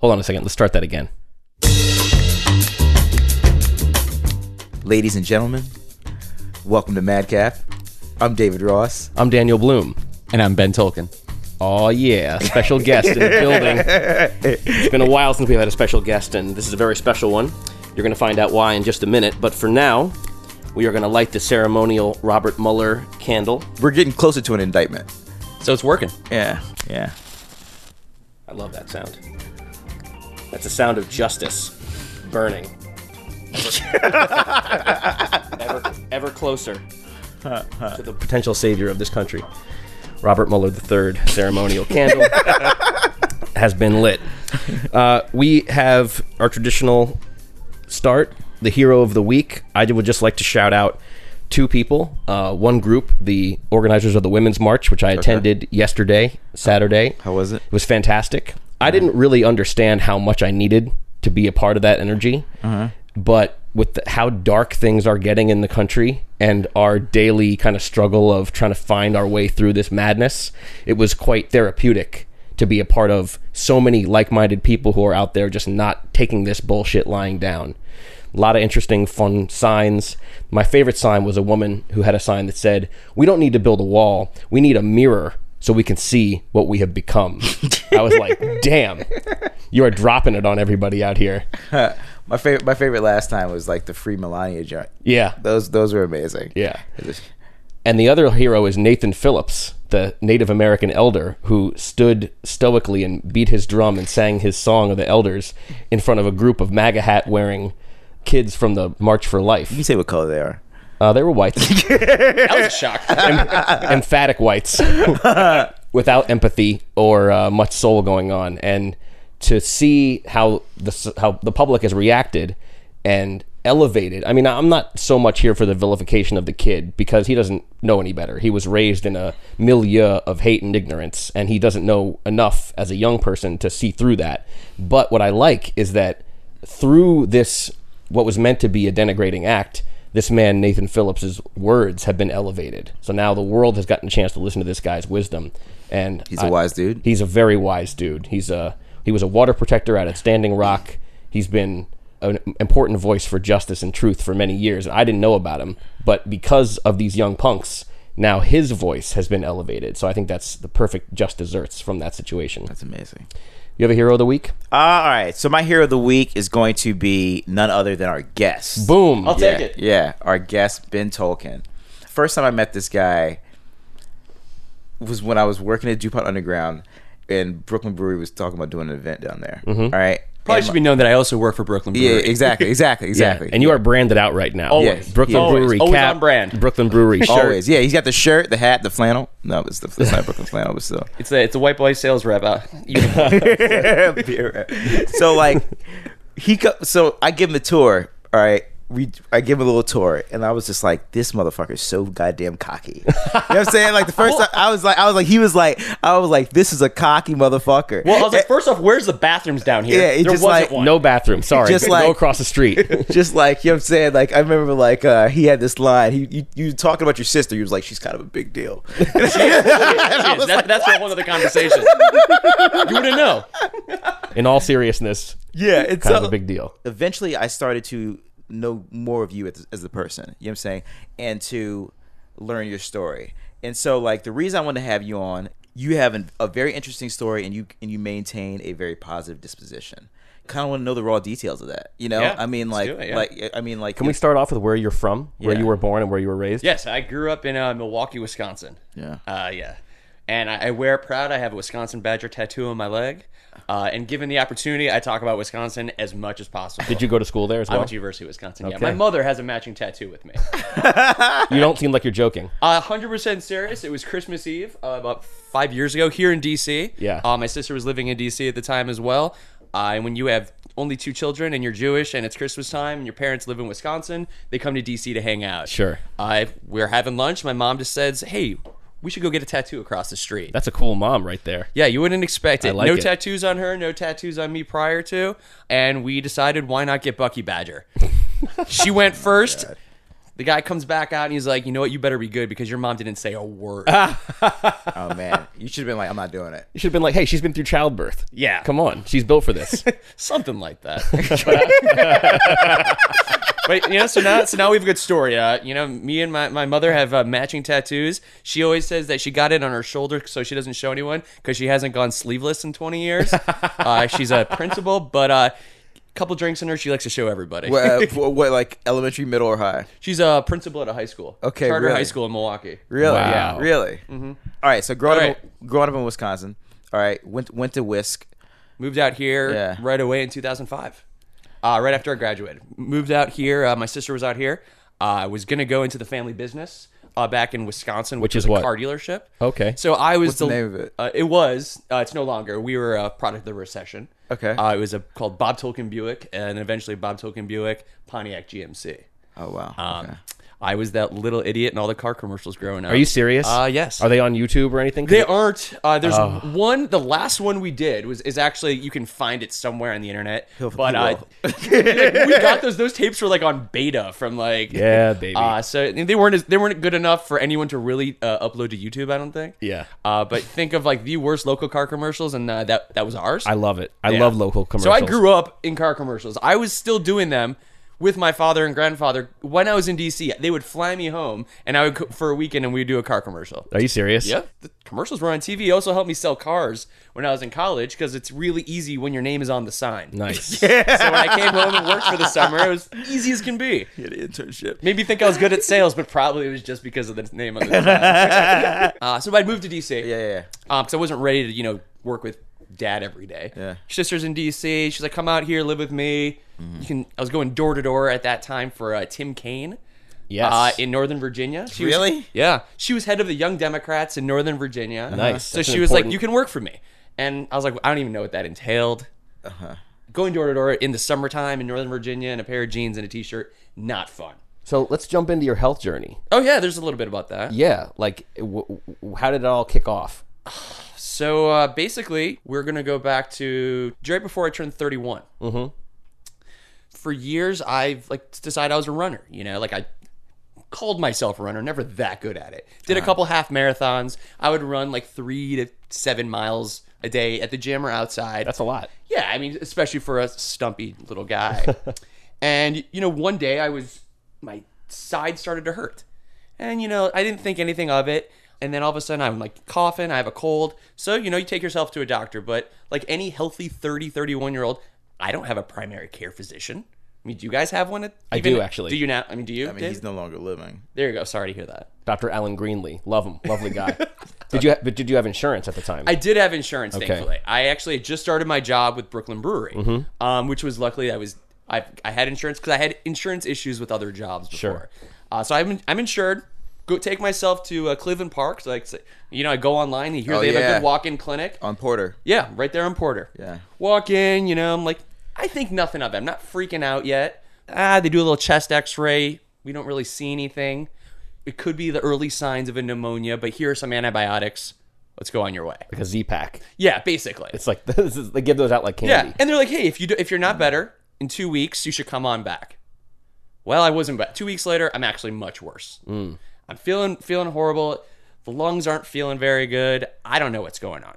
Hold on a second. Let's start that again. Ladies and gentlemen, welcome to Madcap. I'm David Ross. I'm Daniel Bloom. And I'm Ben Tolkan. Oh yeah, special guest in the building. It's been a while since we've had a special guest, and this is a very special one. You're going to find out why in just a minute. But for now, we are going to light the ceremonial Robert Mueller candle. We're getting closer to an indictment. So it's working. Yeah, yeah. I love that sound. That's the sound of justice burning. ever, ever closer to the potential savior of this country. Robert Mueller III ceremonial candle has been lit. Uh, we have our traditional start, the hero of the week. I would just like to shout out two people. Uh, one group, the organizers of the Women's March, which I attended yesterday, Saturday. How was it? It was fantastic. I didn't really understand how much I needed to be a part of that energy, but with the, how dark things are getting in the country and our daily kind of struggle of trying to find our way through this madness, it was quite therapeutic to be a part of so many like-minded people who are out there just not taking this bullshit lying down. A lot of interesting, fun signs. My favorite sign was a woman who had a sign that said, "We don't need to build a wall. We need a mirror so we can see what we have become." I was like, "Damn, you are dropping it on everybody out here." My favorite, my favorite last time was like the free Melania joint. Yeah, Those, those were amazing. yeah. And the other hero is Nathan Phillips, the Native American elder who stood stoically and beat his drum and sang his song of the elders in front of a group of MAGA hat wearing kids from the March for Life. You can say what color they are. Uh, they were whites, That was a shock. Em- emphatic whites, without empathy or uh, much soul going on, and to see how the s- how the public has reacted and elevated. I mean, I'm not so much here for the vilification of the kid because he doesn't know any better. He was raised in a milieu of hate and ignorance, and he doesn't know enough as a young person to see through that. But what I like is that through this, what was meant to be a denigrating act, this man Nathan Phillips's words have been elevated. So now the world has gotten a chance to listen to this guy's wisdom, and He's a wise dude. He's a very wise dude. He's a he was a water protector out at Standing Rock. He's been an important voice for justice and truth for many years. I didn't know about him, but because of these young punks, now his voice has been elevated. So I think that's the perfect just desserts from that situation. That's amazing. You have a hero of the week? Uh, all right. So my hero of the week is going to be none other than our guest. Boom. I'll yeah, take it. Yeah, our guest Ben Tolkan. First time I met this guy was when I was working at DuPont Underground, and Brooklyn Brewery was talking about doing an event down there. Mm-hmm. All right, Probably should be known that I also work for Brooklyn my- yeah, exactly, exactly, exactly. Yeah, and you are branded out right now. Always. Yeah. Brooklyn Yeah. Brewery Always. Always cap, on brand. Brooklyn Brewery shirt. always, yeah. He's got the shirt, the hat, the flannel. No, it's the it's not Brooklyn flannel, but still. It's a it's a white boy sales rep. Uh, you- so like he co- so I give him a tour. All right. We, I give him a little tour, and I was just like, "This motherfucker is so goddamn cocky." You know what I'm saying? Like the first time, I was like, I was like, he was like, I was like, "This is a cocky motherfucker." well, I was like, first off, where's the bathrooms down here? Yeah, it there just wasn't like- one. No bathroom. Sorry. Just Go like- across the street. just like you know what I'm saying. Like I remember, like uh, he had this line. He you, you talking about your sister. He was like, "She's kind of a big deal." Yes, that, that's for one of the conversations. you wouldn't know. In all seriousness, yeah, it's kind of a big deal. eventually I started to know more of you as, as the person. You know what I'm saying? And to learn your story. And so like the reason I want to have you on, you have an, a very interesting story and you and you maintain a very positive disposition. Kind of want to know the raw details of that. You know? Yeah, I mean like it, yeah. like I mean like Can we start off with where you're from, where Yeah. you were born, and where you were raised? Yes, I grew up in uh, Milwaukee, Wisconsin. Yeah. Uh, yeah. And I, I wear it proud. I have a Wisconsin Badger tattoo on my leg. Uh, and given the opportunity, I talk about Wisconsin as much as possible. Did you go to school there as I went to University of Wisconsin. Yeah, Okay. my mother has a matching tattoo with me. you don't seem like you're joking. Uh, 100% serious. It was Christmas Eve uh, about five years ago here in DC. Yeah. Uh, my sister was living in DC at the time as well. Uh, and when you have only two children and you're Jewish and it's Christmas time and your parents live in Wisconsin, they come to DC to hang out. Sure. Uh, we're having lunch. My mom just says, hey, we should go get a tattoo across the street. That's a cool mom right there. Yeah, you wouldn't expect it. like no it. tattoos on her, no tattoos on me prior to. And we decided why not get Bucky Badger? she went first. The guy comes back out and he's like, you know what? You better be good because your mom didn't say a word. Oh man, you should have been like, I'm not doing it. You should have been like, hey, she's been through childbirth. Yeah. Come on. She's built for this. Something like that. But you know, so now, so now we have a good story. Uh, you know, me and my, my mother have uh, matching tattoos. She always says that she got it on her shoulder so she doesn't show anyone because she hasn't gone sleeveless in 20 years. uh, she's a principal, but uh, a couple drinks in her, she likes to show everybody. What, uh, what, what, like elementary, middle, or high? She's a principal at a high school. Okay, Charter really? High School in Milwaukee. Really? Wow. Yeah. Really? Mm-hmm. right. So growing All up, growing up in Wisconsin. All right. Went went to Whisk. Moved out here Yeah. right away in 2005. Uh, right after I graduated. Moved out here. Uh, my sister was out here. Uh, I was going to go into the family business uh, back in Wisconsin, which, Which is was a what? car dealership. Okay. So I was What's the name of it? Uh, it was. Uh, it's no longer. We were a product of the recession. Okay. Uh, it was a, called Bob Tolkan Buick, and eventually Bob Tolkan Buick Pontiac GMC. Oh wow. Um, okay. I was that little idiot in all the car commercials growing up. Are you serious? Uh, yes. Are they on YouTube or anything? They aren't. Uh, there's Oh. one. The last one we did was is actually you can find it somewhere on the internet. He'll- but uh, we got those. Those tapes were like on beta from like Yeah, baby. Uh, so they weren't as, they weren't good enough for anyone to really uh, upload to YouTube. I don't think. Yeah. Uh, but think of like the worst local car commercials, and uh, that that was ours. I love it. I Yeah. love local commercials. So. I grew up in car commercials. I was still doing them with my father and grandfather when I was in DC. They would fly me home, and I would go for a weekend, and we'd do a car commercial. Are you serious? Yeah, the commercials were on TV. It also helped me sell cars when I was in college because it's really easy when your name is on the sign. Nice. So when I came home and worked for the summer, it was easy as can be. Get an internship. Made me think I was good at sales, but probably it was just because of the name on the sign. uh, so I moved to DC. Yeah, yeah. yeah. Um, because I wasn't ready to, you know, work with dad every day. Yeah. Sister's in DC. She's like, come out here, live with me. You can. I was going door to door at that time for uh, Tim Kaine. Yes. Uh, in Northern Virginia. She was- Really? yeah. She was head of the Young Democrats in Northern Virginia. Nice. So That's she an was like, you can work for me. And I was like, I don't even know what that entailed. Uh-huh. Going door to door in the summertime in Northern Virginia in a pair of jeans and a t shirt, not fun. so let's jump into your health journey. Oh, yeah, there's a little bit about that. Yeah. Like, w- w- how did it all kick off? So uh, basically, we're gonna go back to right before I turned 31. Mm-hmm. For years, I've like decided I was a runner. You know, like I called myself a runner, never that good at it. Did a uh-huh. couple half marathons. I would run like three to seven miles a day at the gym or outside. That's a lot. Yeah, I mean, especially for a stumpy little guy. and you know, one day I was my side started to hurt. And you know, I didn't think anything of it. And then all of a sudden I'm like coughing, I have a cold. So, you know, you take yourself to a doctor, but like any healthy 30, 31 year old, I don't have a primary care physician. I mean, do you guys have one? At, I do, actually. Do you now? I mean, do you? I mean, Dave? he's no longer living. there you go. Sorry to hear that. Dr. Alan Greenlee. Love him. Lovely guy. did you ha- but did you have insurance at the time? I did have insurance, Okay. thankfully. I actually had just started my job with Brooklyn Brewery, Mm-hmm. um, which was luckily I was I, I had insurance because I had insurance issues with other jobs before. Sure. Uh, so I'm I'm insured. Go take myself to uh, Cleveland Park. So like you know, I go online and here Oh, they have a yeah. good walk-in clinic. On Porter. Yeah, right there on Porter. Yeah. Walk in, you know, I'm like, I think nothing of it. I'm not freaking out yet. Ah, they do a little chest x-ray. We don't really see anything. It could be the early signs of a pneumonia, but here are some antibiotics. Let's go on your way. like a Z pack. Yeah, basically. It's like this is, they give those out like candy. yeah, and they're like, "Hey, if you do, if you're not better in 2 weeks, you should come on back." Well, I wasn't back. 2 weeks later, I'm actually much worse. I'm feeling feeling horrible. The lungs aren't feeling very good. I don't know what's going on.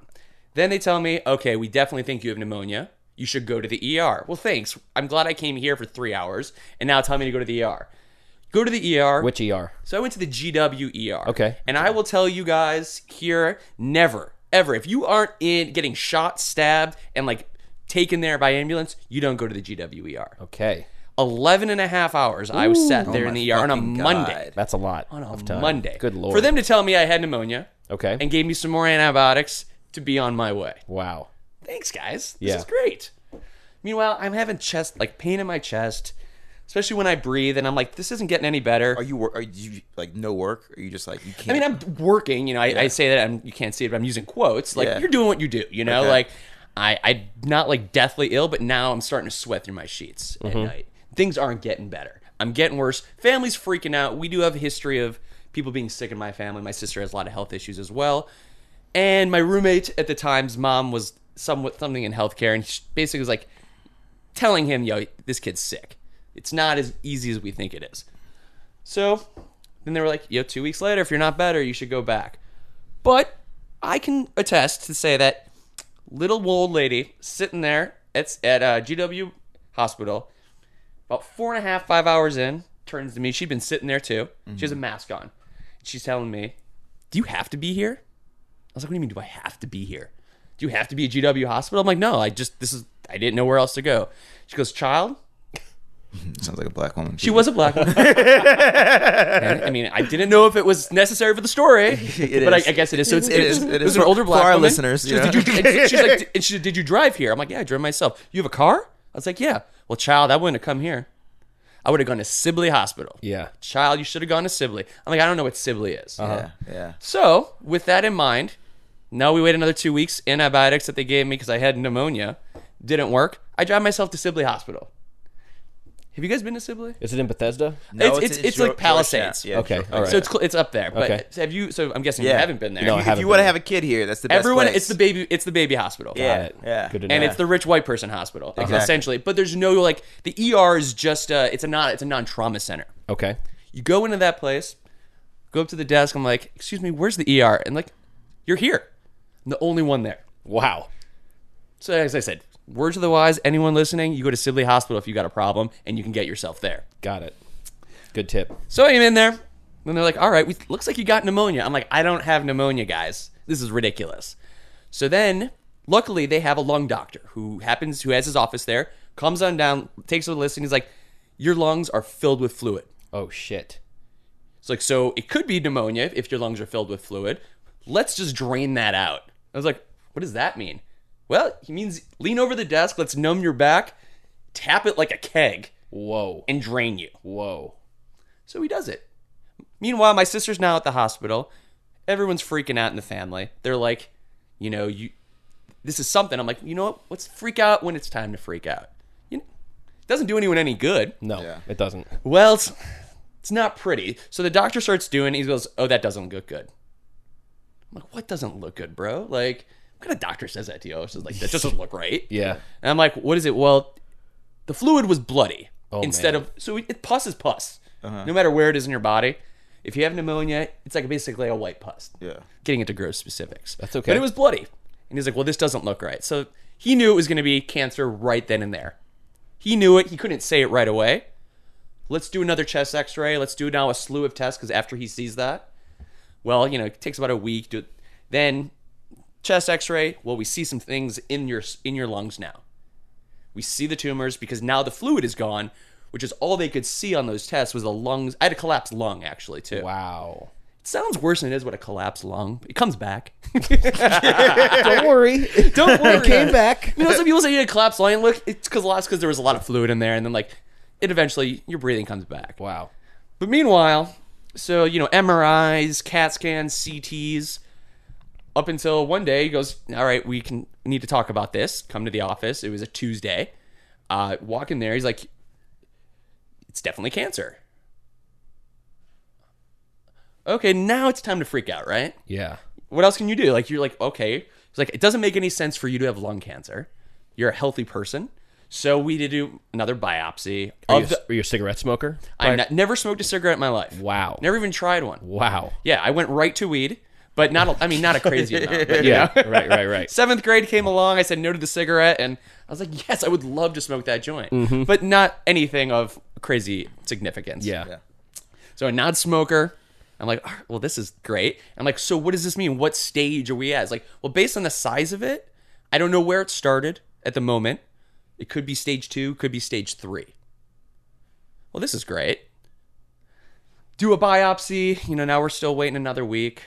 Then they tell me, "Okay, we definitely think you have pneumonia. You should go to the ER." Well, thanks. I'm glad I came here for 3 hours and now tell me to go to the ER. Go to the ER. Which ER? So I went to the GW ER. Okay. And I will tell you guys here, never, ever, if you aren't in getting shot, stabbed, and like taken there by ambulance, you don't go to the GW ER. Okay. 11 and a half hours I was sat there Oh in the ER on a Monday. That's a lot On a of time. Monday. Good lord. For them to tell me I had pneumonia Okay. and gave me some more antibiotics to be on my way. wow. Thanks, guys. This Yeah. is great. Meanwhile, I'm having chest, like pain in my chest, especially when I breathe, and I'm like, this isn't getting any better. Are you are you like no work? Are you just like you can't? I mean, I'm working. You know, I, I say that I'm, you can't see it, but I'm using quotes. Like Yeah. you're doing what you do. You know, Okay. like I I'm not like deathly ill, but now I'm starting to sweat through my sheets Mm-hmm. at night. Things aren't getting better. I'm getting worse. Family's freaking out. We do have a history of people being sick in my family. My sister has a lot of health issues as well, and my roommate at the time's mom was somewhat something in healthcare, and she basically was like telling him, "Yo, this kid's sick. It's not as easy as we think it is." So then they were like, yo, two weeks later, if you're not better, you should go back. But I can attest to say that little old lady sitting there at, at uh, GW Hospital, about four and a half, five hours in, turns to me. She'd been sitting there too. She has a mask on. She's telling me, Do you have to be here? I was like, What do you mean, do I have to be here? Do you have to be at GW Hospital? I'm like, No, I just, this is, I didn't know where else to go. She goes, Child, Sounds like a black woman. she was a black woman. And, I mean, I didn't know if it was necessary for the story, but I, is. I guess it is. So it's, It it's- is. It it is an for- older black for our woman. listeners, She goes, yeah. did you, and she's like, and she said, "Did you drive here?" I'm like, "Yeah, I drove myself." You have a car? I was like, "Yeah." Well, child, I wouldn't have come here. I would have gone to Sibley Hospital. Yeah. Child, you should have gone to Sibley. I'm like, I don't know what Sibley is. Yeah, uh-huh. yeah. So, with that in mind, now we wait another two weeks. Antibiotics that they gave me because I had pneumonia didn't work. I drive myself to Sibley Hospital. Have you guys been to Sibley? Is it in Bethesda? No, it's it's, in it's Geor- like Palisades. Yeah, Okay, Georgetown. all right. So it's cl- it's up there. But Okay. have you? So I'm guessing Yeah. you haven't been there. No, I If haven't if you want to have a kid here, that's the best Everyone, place. it's the baby. It's the baby hospital. Yeah, yeah. Good to know. and it's the rich white person hospital, Exactly. essentially. But there's no like the ER is just uh, it's a not it's a non trauma center. Okay. You go into that place, go up to the desk. I'm like, excuse me, where's the ER? And like, you're here. I'm the only one there. Wow. So as I said, words of the wise, anyone listening, you go to Sibley Hospital if you got a problem, and you can get yourself there. Got it. Good tip. So I'm in there. And they're like, all right, we, looks like you got pneumonia. I'm like, I don't have pneumonia, guys. This is ridiculous. So then, luckily, they have a lung doctor who happens, who has his office there, comes on down, takes a listen. He's like, your lungs are filled with fluid. Oh shit. It's like, so it could be pneumonia if your lungs are filled with fluid. Let's just drain that out. I was like, what does that mean? Well, he means lean over the desk, let's numb your back, tap it like a keg, Whoa. and drain you. Whoa. So he does it. Meanwhile, my sister's now at the hospital. Everyone's freaking out in the family. They're like, you know, you this is something. I'm like, you know what? Let's freak out when it's time to freak out. You know, it doesn't do anyone any good. No, Yeah. it doesn't. Well, it's, it's not pretty. So the doctor starts doing. He goes, "Oh, that doesn't look good." I'm like, "What doesn't look good, bro? Like, what kind of doctor says that to you?" It's like that doesn't look right. Yeah. And I'm like, "What is it?" Well, the fluid was bloody Oh, instead man. of so it, pus is pus. Uh-huh. No matter where it is in your body. If you have pneumonia, it's like basically a white pus. Yeah. Getting into gross specifics. That's okay. But it was bloody. And he's like, well, this doesn't look right. So he knew it was going to be cancer right then and there. He knew it. He couldn't say it right away. Let's do another chest x ray. Let's do now a slew of tests because after he sees that, well, you know, it takes about a week. To, then chest x ray. Well, we see some things in your in your lungs now. We see the tumors because now the fluid is gone, which is all they could see on those tests was the lungs. I had a collapsed lung actually too. Wow. It sounds worse than it is what a collapsed lung. It comes back. Don't worry. Don't worry. It came back. You know, some people say you had a collapsed lung. Look, it's because lots because there was a lot of fluid in there, and then like it eventually your breathing comes back. Wow. But meanwhile, so you know MRIs, CAT scans, CTs. Up until one day, he goes, "All right, we can need to talk about this. Come to the office. It was a Tuesday. Uh, walk in there. He's like, it's definitely cancer. Okay, now it's time to freak out, right? Yeah. what else can you do? Like you're like, okay. It's like it doesn't make any sense for you to have lung cancer. You're a healthy person. So we did do another biopsy Are you, of the, are you a cigarette smoker? I ne- never smoked a cigarette in my life. Wow. Never even tried one. Wow. Yeah, I went right to weed, but not a, I mean not a crazy amount. But, you Yeah. know. right. Right. Right. Seventh grade came along. I said no to the cigarette, and I was like, yes, I would love to smoke that joint, Mm-hmm. but not anything of crazy significance. Yeah. Yeah. So a non-smoker. I'm like, "Ah, well, this is great. I'm like, so what does this mean? What stage are we at? It's like, well, based on the size of it, I don't know where it started at the moment. It could be stage two, could be stage three. Well, this is great. Do a biopsy. You know, now we're still waiting another week.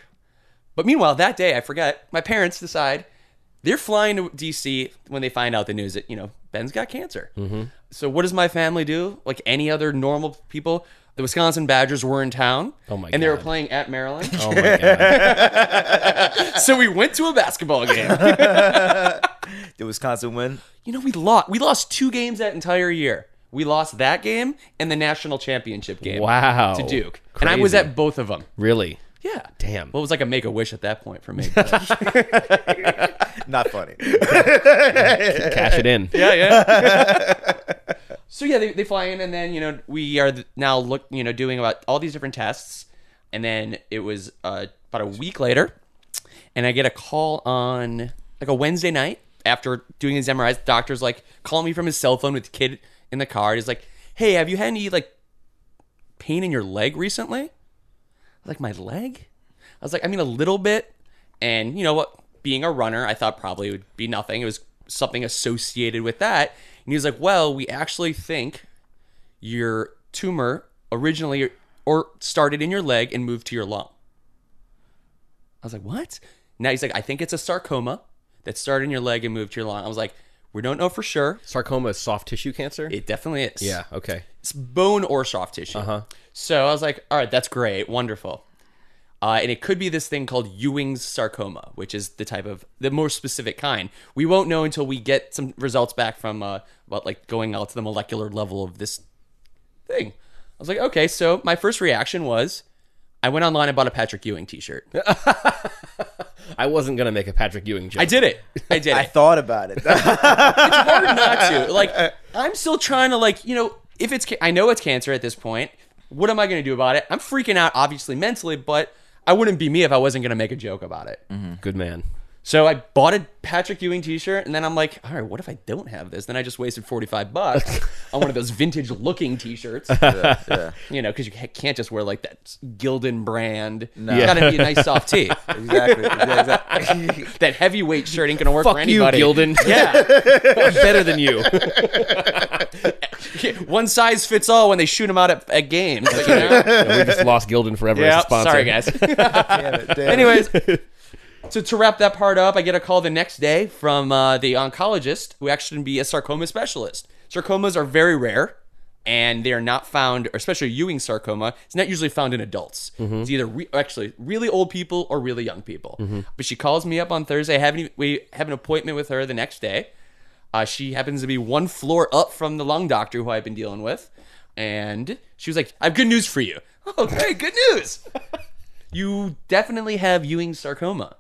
But meanwhile, that day, I forget, my parents decide they're flying to DC when they find out the news that, you know, Ben's got cancer. Mm-hmm. So what does my family do? Like any other normal people, the Wisconsin Badgers were in town. Oh my And they were playing at Maryland. Oh my god. so we went to a basketball game. Wisconsin win? you know, we lost. We lost two games that entire year. We lost that game and the national championship game. Wow. To Duke. And I was at both of them. Really? Yeah. Damn. Well, it was like a make a wish at that point for me. Not funny. Cash it in. yeah, yeah. so yeah, they, they fly in, and then you know we are now look you know doing about all these different tests, and then it was uh, about a week later, and I get a call on like a Wednesday night after doing his MRIs. The doctor's like calling me from his cell phone with the kid in the car. He's like, "Hey, have you had any like pain in your leg recently?" Like, "My leg?" I was like, "I mean, a little bit." And you know what? Being a runner, I thought probably would be nothing. It was something associated with that. And he was like, "Well, we actually think your tumor originally or started in your leg and moved to your lung." I was like, "What?" Now he's like, "I think it's a sarcoma that started in your leg and moved to your lung." I was like, "We don't know for sure. Sarcoma is soft tissue cancer. It definitely is." yeah. Okay. it's bone or soft tissue. Uh-huh. So I was like, all right, that's great, wonderful. Uh, and it could be this thing called Ewing's sarcoma, which is the type of the more specific kind. We won't know until we get some results back from uh, about like going out to the molecular level of this thing. I was like, okay. So my first reaction was, I went online and bought a Patrick Ewing T-shirt. I wasn't gonna make a Patrick Ewing joke. I did it. I did I it. thought about it. It's hard not to. Like, I'm still trying to like, you know, if it's, ca- I know it's cancer at this point. What am I going to do about it? I'm freaking out, obviously mentally, but I wouldn't be me if I wasn't going to make a joke about it. Good man. So I bought a Patrick Ewing T-shirt, and then I'm like, all right, what if I don't have this? Then I just wasted 45 bucks on one of those vintage-looking T-shirts. yeah. You know, because you can't just wear like that Gildan brand. No. It's got to be a nice soft tee. Exactly. exactly. that heavyweight shirt ain't going to work Fuck for you, anybody. Gildan. Yeah. I'm better than you. One size fits all when they shoot them out at, at games. You know? Yeah, we just lost Gildan forever as a sponsor. sorry guys. Damn it, damn it. Anyways, so to wrap that part up, I get a call the next day from uh, the oncologist who actually can be a sarcoma specialist. Sarcomas are very rare, and they are not found, especially Ewing sarcoma. It's not usually found in adults. It's either re- actually really old people or really young people. But she calls me up on Thursday. I have any, we have an appointment with her the next day. Uh, she happens to be one floor up from the lung doctor who I've been dealing with. And she was like, I have good news for you. Oh, great, good news. you definitely have Ewing sarcoma.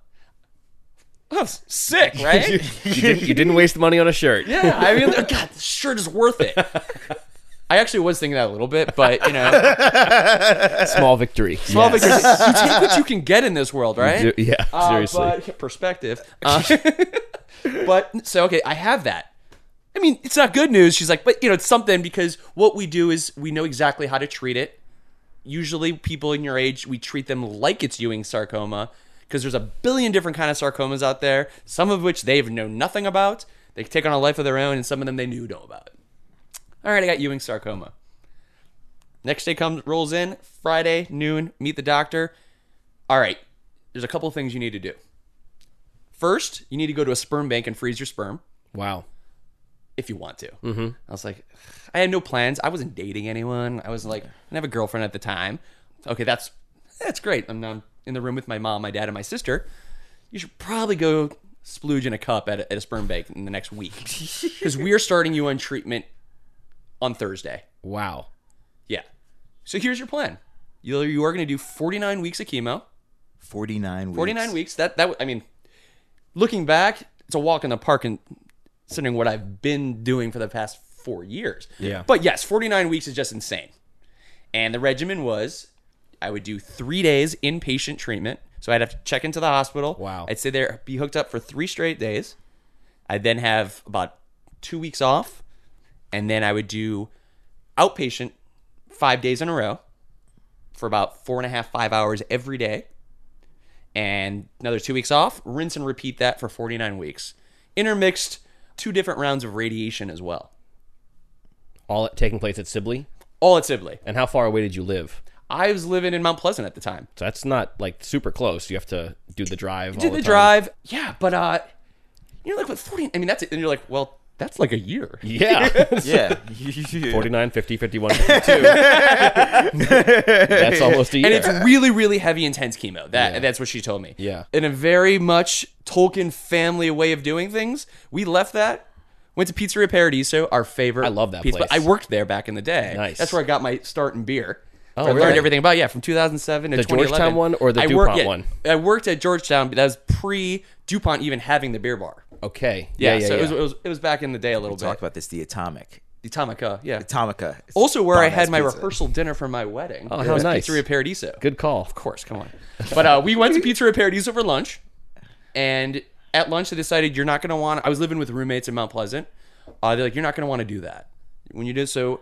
Oh, sick, right? You didn't, you didn't waste money on a shirt. yeah, I mean, God, this shirt is worth it. I actually was thinking that a little bit, but you know, Small victory. small Yes. victories. You take what you can get in this world, right? Do- yeah, Uh, seriously. but- perspective. Uh, but so okay, I have that. I mean, it's not good news. She's like, but you know, it's something because what we do is we know exactly how to treat it. Usually, people in your age, we treat them like it's Ewing sarcoma because there's a billion different kind of sarcomas out there. Some of which they've known nothing about. They take on a life of their own, and some of them they knew know about. All right, I got Ewing sarcoma. Next day comes rolls in Friday noon. Meet the doctor. All right, there's a couple of things you need to do. First, you need to go to a sperm bank and freeze your sperm wow. if you want to. Mm-hmm. I was like, I had no plans. I wasn't dating anyone. I was like, I didn't have a girlfriend at the time. Okay, that's that's great. I'm now in the room with my mom, my dad, and my sister. You should probably go splooge in a cup at a, at a sperm bank in the next week because we are starting you on treatment on Thursday. Wow. Yeah. So here's your plan. You you are going to do 49 weeks of chemo. 49 weeks. 49 weeks. That that I mean, looking back, it's a walk in the park and considering what I've been doing for the past 4 years. Yeah. But yes, 49 weeks is just insane. And the regimen was I would do 3 days inpatient treatment. So I'd have to check into the hospital. Wow. I'd stay there, be hooked up for 3 straight days. I'd then have about 2 weeks off and then I would do outpatient 5 days in a row for about four and a half, five hours every day and another two weeks off. Rinse and repeat that for 49 weeks. Intermixed two different rounds of radiation as well. All taking place at Sibley. All at Sibley. And how far away did you live? I was living in Mount Pleasant at the time. So that's not like super close. You have to do the drive. all Did the, time. drive. Yeah, but uh you're like what 40 I mean that's it. And you're like, well, that's like a year. Yeah. Yeah. 49, 50, 51, 52. that's almost a year. And it's really, really heavy, intense chemo. That Yeah. that's what she told me. Yeah. In a very much Tolkan family way of doing things, we left that. Went to Pizzeria Paradiso, our favorite. I love that pizza. place. I worked there back in the day. Nice. That's where I got my start in beer. Oh, I learned everything about yeah from 2007 to The 2011. Georgetown one or the I DuPont worked, yeah, one? I worked at Georgetown, but that was pre DuPont even having the beer bar. okay. Yeah, Yeah, yeah, so yeah. It, was, it was it was back in the day a little Talked bit. Talk about this, the atomic. The Tomica, yeah. Atomica. It's Also, where I had my pizza. rehearsal dinner for my wedding. Oh, It how was nice. Pizzeria Paradiso. Good call. Of course, come on. But uh, we went to Pizzeria Paradiso for lunch, and at lunch they decided you're not going to want. I was living with roommates in Mount Pleasant. Uh, they're like, you're not going to want to do that when you do so.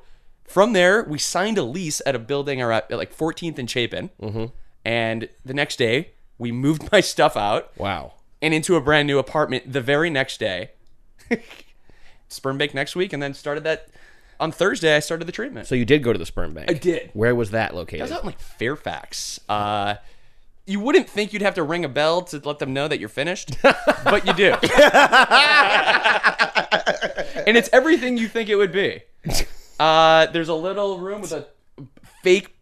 From there, we signed a lease at a building or at, like 14th and Chapin, mm-hmm. and the next day we moved my stuff out Wow. and into a brand new apartment the very next day. Sperm bank next week, and then started that on Thursday. I started the treatment. So you did go to the sperm bank. I did. Where was that I located? was out in like Fairfax. Uh, you wouldn't think you'd have to ring a bell to let them know that you're finished, but you do. and it's everything you think it would be. Uh, there's a little room with a fake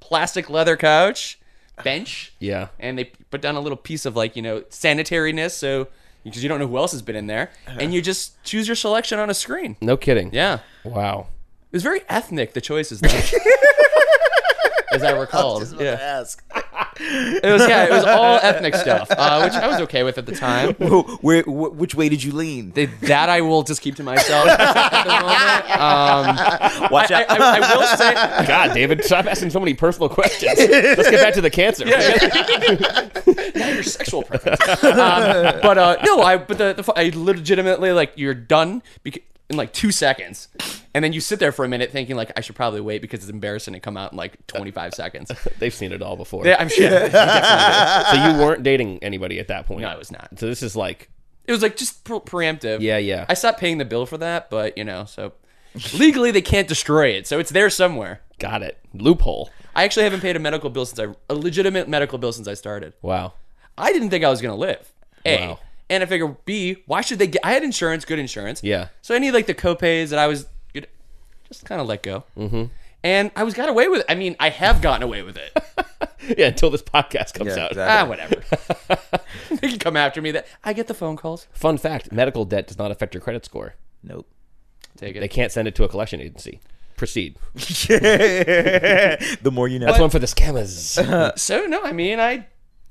plastic leather couch, bench, yeah. and they put down a little piece of like you know sanitariness, so because you don't know who else has been in there, and you just choose your selection on a screen. No kidding. Yeah, Wow. it was very ethnic. The choices, though, as I recall. Yeah. Ask. It was yeah, it was all ethnic stuff, uh, which I was okay with at the time. Where, wh- which way did you lean? They, that I will just keep to myself at the moment. Um, Watch I, out. I, I will say, God, David, stop asking so many personal questions. Let's get back to the cancer. yeah, your sexual preference. Um, but uh, no, I but the, the I legitimately like you're done beca- in like two seconds, and then you sit there for a minute thinking like I should probably wait because it's embarrassing to come out in like 25 seconds. They've seen it all before. Yeah, I'm sure. Definitely So you weren't dating anybody at that point. No, I was not. So this is like. It was like just pre- preemptive. yeah, yeah. I stopped paying the bill for that, but you know, so legally they can't destroy it, so it's there somewhere. Got it. Loophole. I actually haven't paid a medical bill since I a legitimate medical bill since I started. Wow. I didn't think I was gonna live. A. Wow. And I figure B, why should they get I had insurance, good insurance. Yeah. So any like the copays that I was good just kind of let go. Mm-hmm. And I was got away with it. I mean, I have gotten away with it. Yeah, until this podcast comes Yeah, out. exactly. ah, whatever. they can come after me. That I get the phone calls. Fun fact medical debt does not affect your credit score. Nope. Take it. They can't send it to a collection agency. Proceed. the more you know. That's one for the scammers. So no, I mean I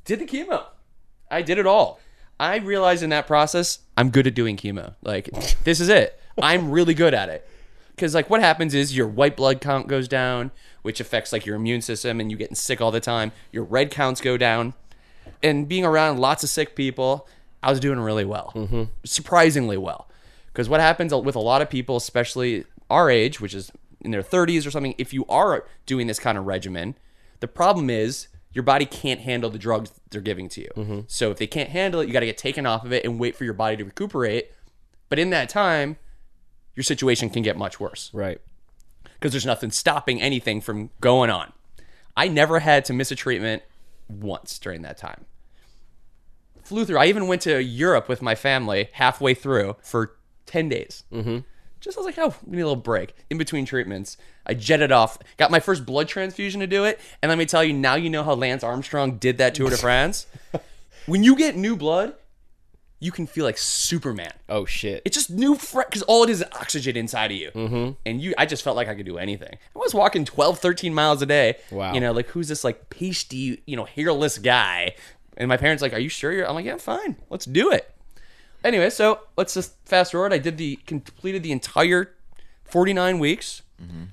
did the chemo. I did it all. I realized in that process I'm good at doing chemo. Like this is it. I'm really good at it. Cuz like what happens is your white blood count goes down, which affects like your immune system and you getting sick all the time. Your red counts go down. And being around lots of sick people, I was doing really well. Mm-hmm. Surprisingly well. Cuz what happens with a lot of people, especially our age, which is in their 30s or something, if you are doing this kind of regimen, the problem is your body can't handle the drugs they're giving to you. So if they can't handle it, you got to get taken off of it and wait for your body to recuperate. But in that time, your situation can get much worse right. because there's nothing stopping anything from going on. I never had to miss a treatment once during that time. Flew through. I even went to Europe with my family halfway through for 10 days. Mm-hmm. Just I was like, oh, give me a little break in between treatments. I jetted off, got my first blood transfusion to do it, and let me tell you, now you know how Lance Armstrong did that Tour de France. when you get new blood, you can feel like Superman. Oh, shit. It's just new, because all it is is oxygen inside of you. Mm-hmm. And you, I just felt like I could do anything. I was walking 12, 13 miles a day. Wow. You know, like who's this like pasty, you know, hairless guy? And my parents like, are you sure you're? I'm like, yeah, fine. Let's do it. Anyway, so let's just fast forward. I did the completed the entire 49 weeks.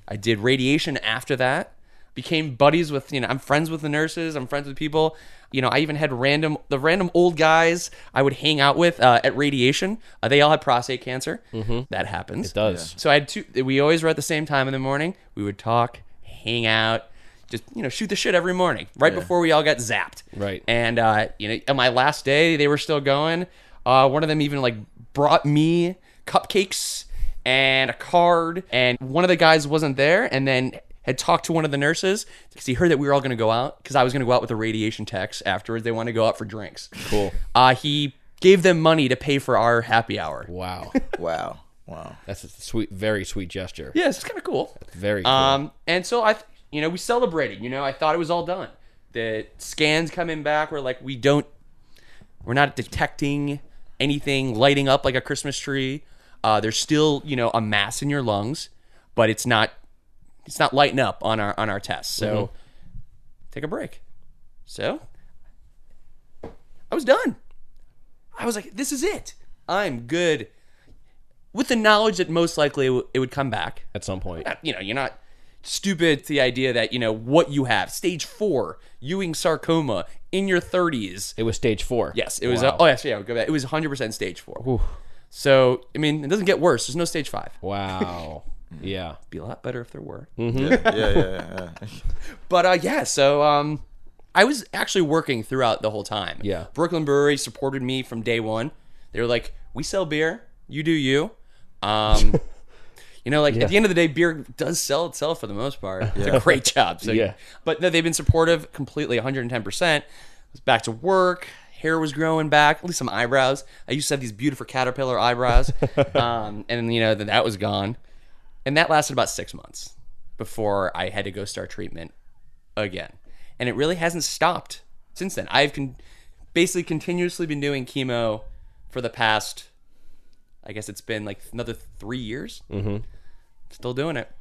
I did radiation after that. Became buddies with you know I'm friends with the nurses. I'm friends with people. You know I even had random the random old guys I would hang out with uh, at radiation. Uh, they all had prostate cancer. Mm-hmm. That happens. It does. So I had two. We always were at the same time in the morning. We would talk, hang out, just you know shoot the shit every morning. Right before we all got zapped. Right. And uh, you know, on my last day, they were still going. Uh, one of them even like brought me cupcakes and a card, and one of the guys wasn't there, and then had talked to one of the nurses because he heard that we were all going to go out because I was going to go out with the radiation techs afterwards. They wanted to go out for drinks. Cool. Uh, he gave them money to pay for our happy hour. Wow. Wow. Wow. That's a sweet, very sweet gesture. Yeah, it's kind of cool. Very cool. Um, and so I, th- you know, we celebrated. You know, I thought it was all done. The scans coming back were like, we don't, we're not detecting anything lighting up like a Christmas tree. Uh, there's still, you know, a mass in your lungs, but it's not, it's not lighting up on our on our tests. So take a break. So I was done. I was like, this is it. I'm good. with the knowledge that most likely it w- it would come back. At some point. You know, you're not stupid to the idea that you know what you have. Stage four, Ewing sarcoma in your 30s. It was stage four. Yes, it was. Wow. Uh, oh yes, yeah. Go back. It was 100 percent stage four. So I mean, it doesn't get worse. There's no stage five. Wow. yeah. Be a lot better if there were. yeah, yeah, yeah, yeah. But uh, yeah, so um, I was actually working throughout the whole time. Yeah. Brooklyn Brewery supported me from day one. They were like, "We sell beer, you do you." Um, you know, like at the end of the day, beer does sell itself for the most part. It's a great job. So, Yeah. But no, they've been supportive completely, 110. percent Was back to work. Hair was growing back, at least some eyebrows. I used to have these beautiful caterpillar eyebrows, um, and you know then that was gone, and that lasted about six months before I had to go start treatment again. And it really hasn't stopped since then. I've con- basically continuously been doing chemo for the past, I guess it's been like another three years. Mm-hmm. Still doing it.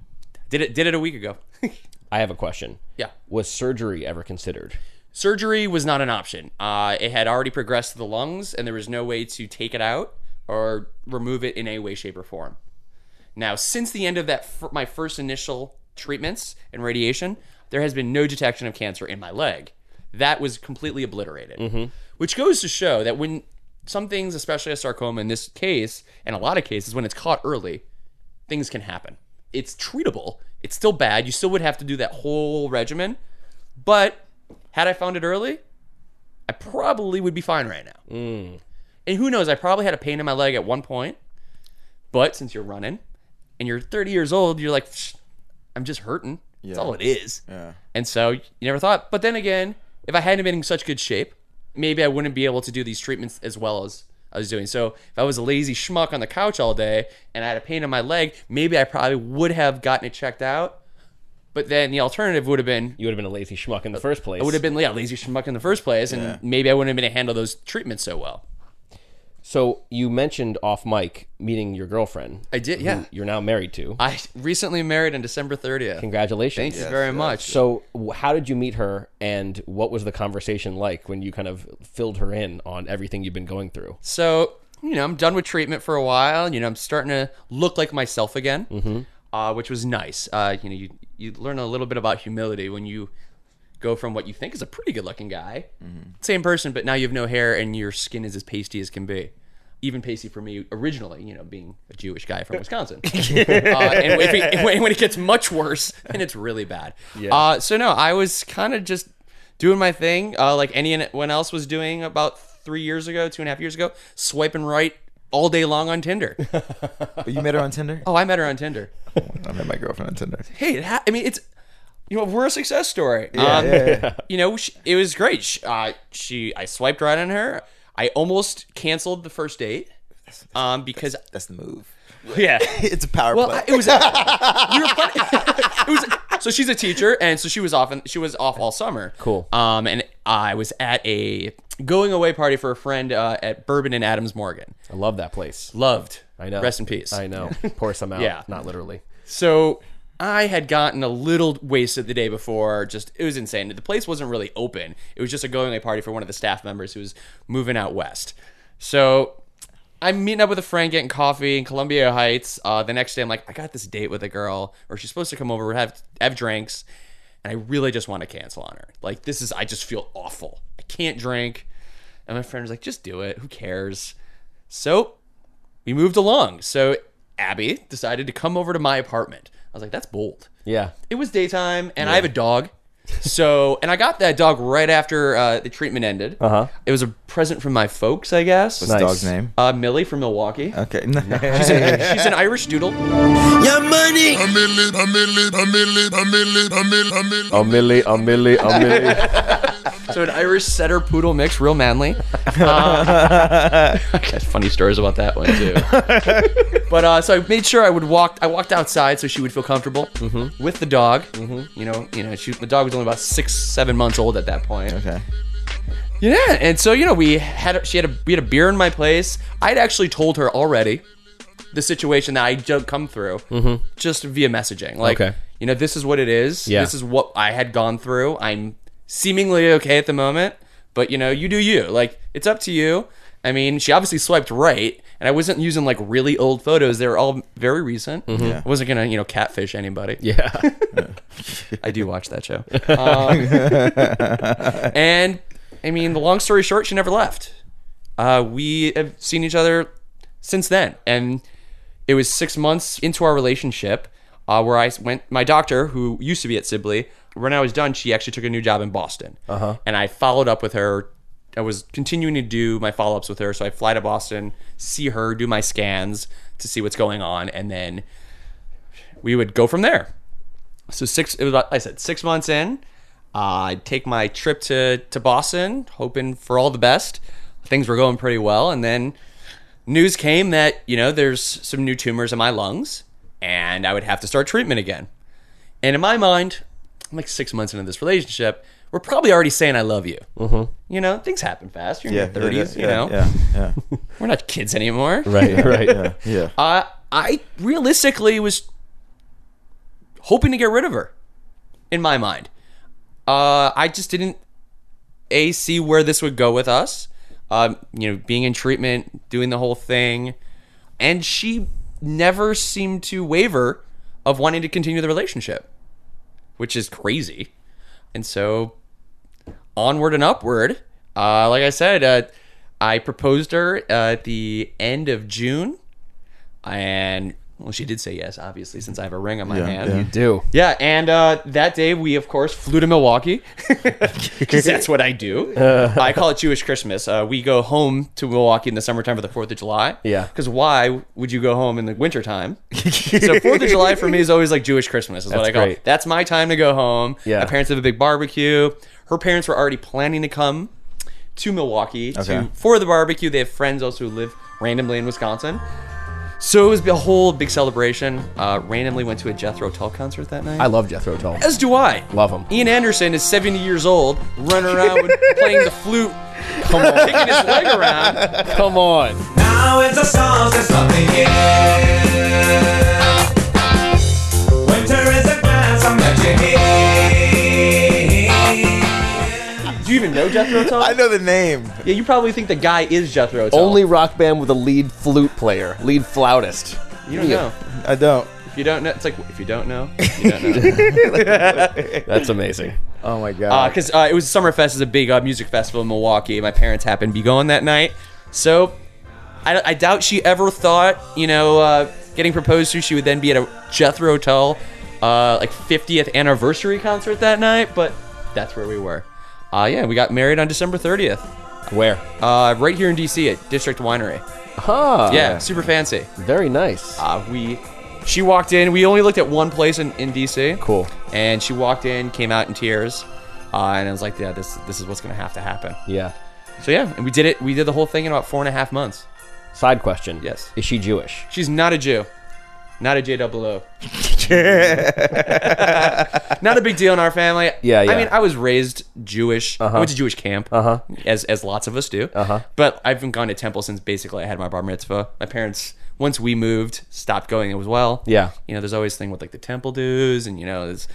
Did it did it a week ago. I have a question. yeah. Was surgery ever considered? Surgery was not an option. Uh, it had already progressed to the lungs, and there was no way to take it out or remove it in any way, shape, or form. Now, since the end of that, my first initial treatments and radiation, there has been no detection of cancer in my leg. That was completely obliterated, which goes to show that when some things, especially a sarcoma in this case, and a lot of cases, when it's caught early, things can happen. It's treatable. It's still bad. You still would have to do that whole regimen, but had I found it early, I probably would be fine right now. Mm. And who knows? I probably had a pain in my leg at one point, but since you're running and you're 30 years old, you're like, I'm just hurting. That's all it is. Yeah. And so you never thought. But then again, if I hadn't been in such good shape, maybe I wouldn't be able to do these treatments as well as I was doing. So if I was a lazy schmuck on the couch all day and I had a pain in my leg, maybe I probably would have gotten it checked out. But then the alternative would have been You would have been a lazy schmuck in the first place. I would have been yeah, lazy schmuck in the first place, and Yeah. maybe I wouldn't have been able to handle those treatments so well. So you mentioned off mic meeting your girlfriend. I did, yeah. who You're now married to. I recently married on December 30th. Congratulations. Thank you very yes. much. So, w- how did you meet her, and what was the conversation like when you kind of filled her in on everything you've been going through? So, you know, I'm done with treatment for a while. You know, I'm starting to look like myself again, mm-hmm. uh, which was nice. Uh, you know, you, you learn a little bit about humility when you go from what you think is a pretty good looking guy, same person, but now you have no hair and your skin is as pasty as can be. Even pasty for me originally, you know, being a Jewish guy from Wisconsin. uh, and when, when it gets much worse, then it's really bad. Uh, so, no, I was kind of just doing my thing, uh, like anyone else was doing about three years ago, two and a half years ago, swiping right all day long on Tinder. But you met her on Tinder? oh, I met her on Tinder. I met my girlfriend on Tinder. Hey, it ha- I mean, it's you know we're a success story. Yeah, Um, yeah, yeah. You know, she, it was great. She, uh, she, I swiped right on her. I almost canceled the first date, um, because That's the move. yeah. it's a power Well, play. it was. we were planning, it was. So she's a teacher, and so she was off. And she was off all summer. Cool. Um, and I was at a going away party for a friend uh, at Bourbon and Adams Morgan. I love that place. Loved. I know. Rest in peace. I know. Pour some out. Yeah. Not literally. So I had gotten a little wasted the day before. Just it was insane. The place wasn't really open. It was just a going away party for one of the staff members who was moving out west. So I'm meeting up with a friend, getting coffee in Columbia Heights. Uh, the next day, I'm like, I got this date with a girl, or she's supposed to come over, have have drinks, and I really just want to cancel on her. Like this is, I just feel awful. I can't drink. And my friend was like, just do it. Who cares? So we moved along. So Abby decided to come over to my apartment. I was like, that's bold. Yeah. It was daytime, and I have a dog. So, and I got that dog right after uh, the treatment ended. Uh Uh-huh. It was a present from my folks, I guess. What's Nice. the dog's name? Uh, Millie from Milwaukee. Okay. She's, a, she's an Irish doodle. Your money. A milli, a milli, a milli. So an Irish setter poodle mix, real manly. Uh, I got funny stories about that one too. but uh, so I made sure I would walk. I walked outside so she would feel comfortable with the dog. You know, you know, she, the dog was only about six, seven months old at that point. okay. Yeah, and so you know, we had she had a we had a beer in my place. I'd actually told her already the situation that I just come through, just via messaging. Like, Okay. you know, this is what it is. Yeah. This is what I had gone through. I'm seemingly okay at the moment, but you know, you do you. Like, it's up to you. I mean, she obviously swiped right, and I wasn't using like really old photos. They were all very recent. I wasn't gonna, you know, catfish anybody. Yeah. I do watch that show. Um, and I mean, the long story short, she never left. Uh, we have seen each other since then, and it was six months into our relationship uh, where I went. My doctor, who used to be at Sibley, when I was done, she actually took a new job in Boston, uh-huh. and I followed up with her. I was continuing to do my follow ups with her, so I fly to Boston, see her, do my scans to see what's going on, and then we would go from there. So six, it was about, I said six months in. Uh, I'd take my trip to to Boston, hoping for all the best. Things were going pretty well, and then news came that you know there's some new tumors in my lungs, and I would have to start treatment again. And in my mind, I'm like six months into this relationship. We're probably already saying I love you. Mm-hmm. You know, things happen fast. You're in your 30s. yeah, you know, yeah, yeah, we're not kids anymore. right. Right. yeah, yeah. Uh, I realistically was hoping to get rid of her. In my mind, uh, I just didn't a see where this would go with us. Um, you know, being in treatment, doing the whole thing, and she never seemed to waver of wanting to continue the relationship, which is crazy. And so, onward and upward. Uh, like I said, uh, I proposed her uh, at the end of June, and well, she did say yes, obviously, since I have a ring on my Yeah, hand. yeah. You do. Yeah, and uh, that day we of course flew to Milwaukee because that's what I do. I call it Jewish Christmas. Uh, we go home to Milwaukee in the summertime for the Fourth of July. Yeah. Because why would you go home in the wintertime? so Fourth of July for me is always like Jewish Christmas. Is what That's I call great. it. That's my time to go home. Yeah. My parents have a big barbecue. Her parents were already planning to come to Milwaukee Okay. to for the barbecue. They have friends also who live randomly in Wisconsin. So it was a whole big celebration. Uh, randomly went to a Jethro Tull concert that night. I love Jethro Tull. As do I. Love him. Ian Anderson is 70 years old, running around with, playing the flute, Come on. kicking his leg around. Come on. Now it's a solstice of the year. Even know Jethro Tull? I know the name. Yeah, you probably think the guy is Jethro Tull. Only rock band with a lead flute player, lead flautist. you don't know. I don't. If you don't know, it's like if you don't know, you don't know. That's amazing. Oh my god. Because uh, it was Summerfest is a big uh, music festival in Milwaukee. My parents happened to be going that night, so I, I doubt she ever thought, you know, uh, getting proposed to, she would then be at a Jethro Tull, uh, like 50th anniversary concert that night. But that's where we were. Uh, yeah, we got married on December 30th, Where? uh, right here in DC at District Winery. Huh. Yeah, super fancy. Very nice. Uh, we, she walked in. We only looked at one place in, in DC. Cool. And she walked in, came out in tears, uh, and I was like, "Yeah, this this is what's gonna have to happen." Yeah. So yeah, and we did it. We did the whole thing in about four and a half months. Side question. Yes. Is she Jewish? She's not a Jew, not a J double O. Not a big deal in our family. Yeah, yeah. I mean, I was raised Jewish. I went to Jewish camp, Uh-huh. as as lots of us do. Uh-huh. But I haven't gone to temple since basically I had my bar mitzvah. My parents, once we moved, stopped going as well. Yeah. You know, there's always thing with like the temple dues, and you know, there's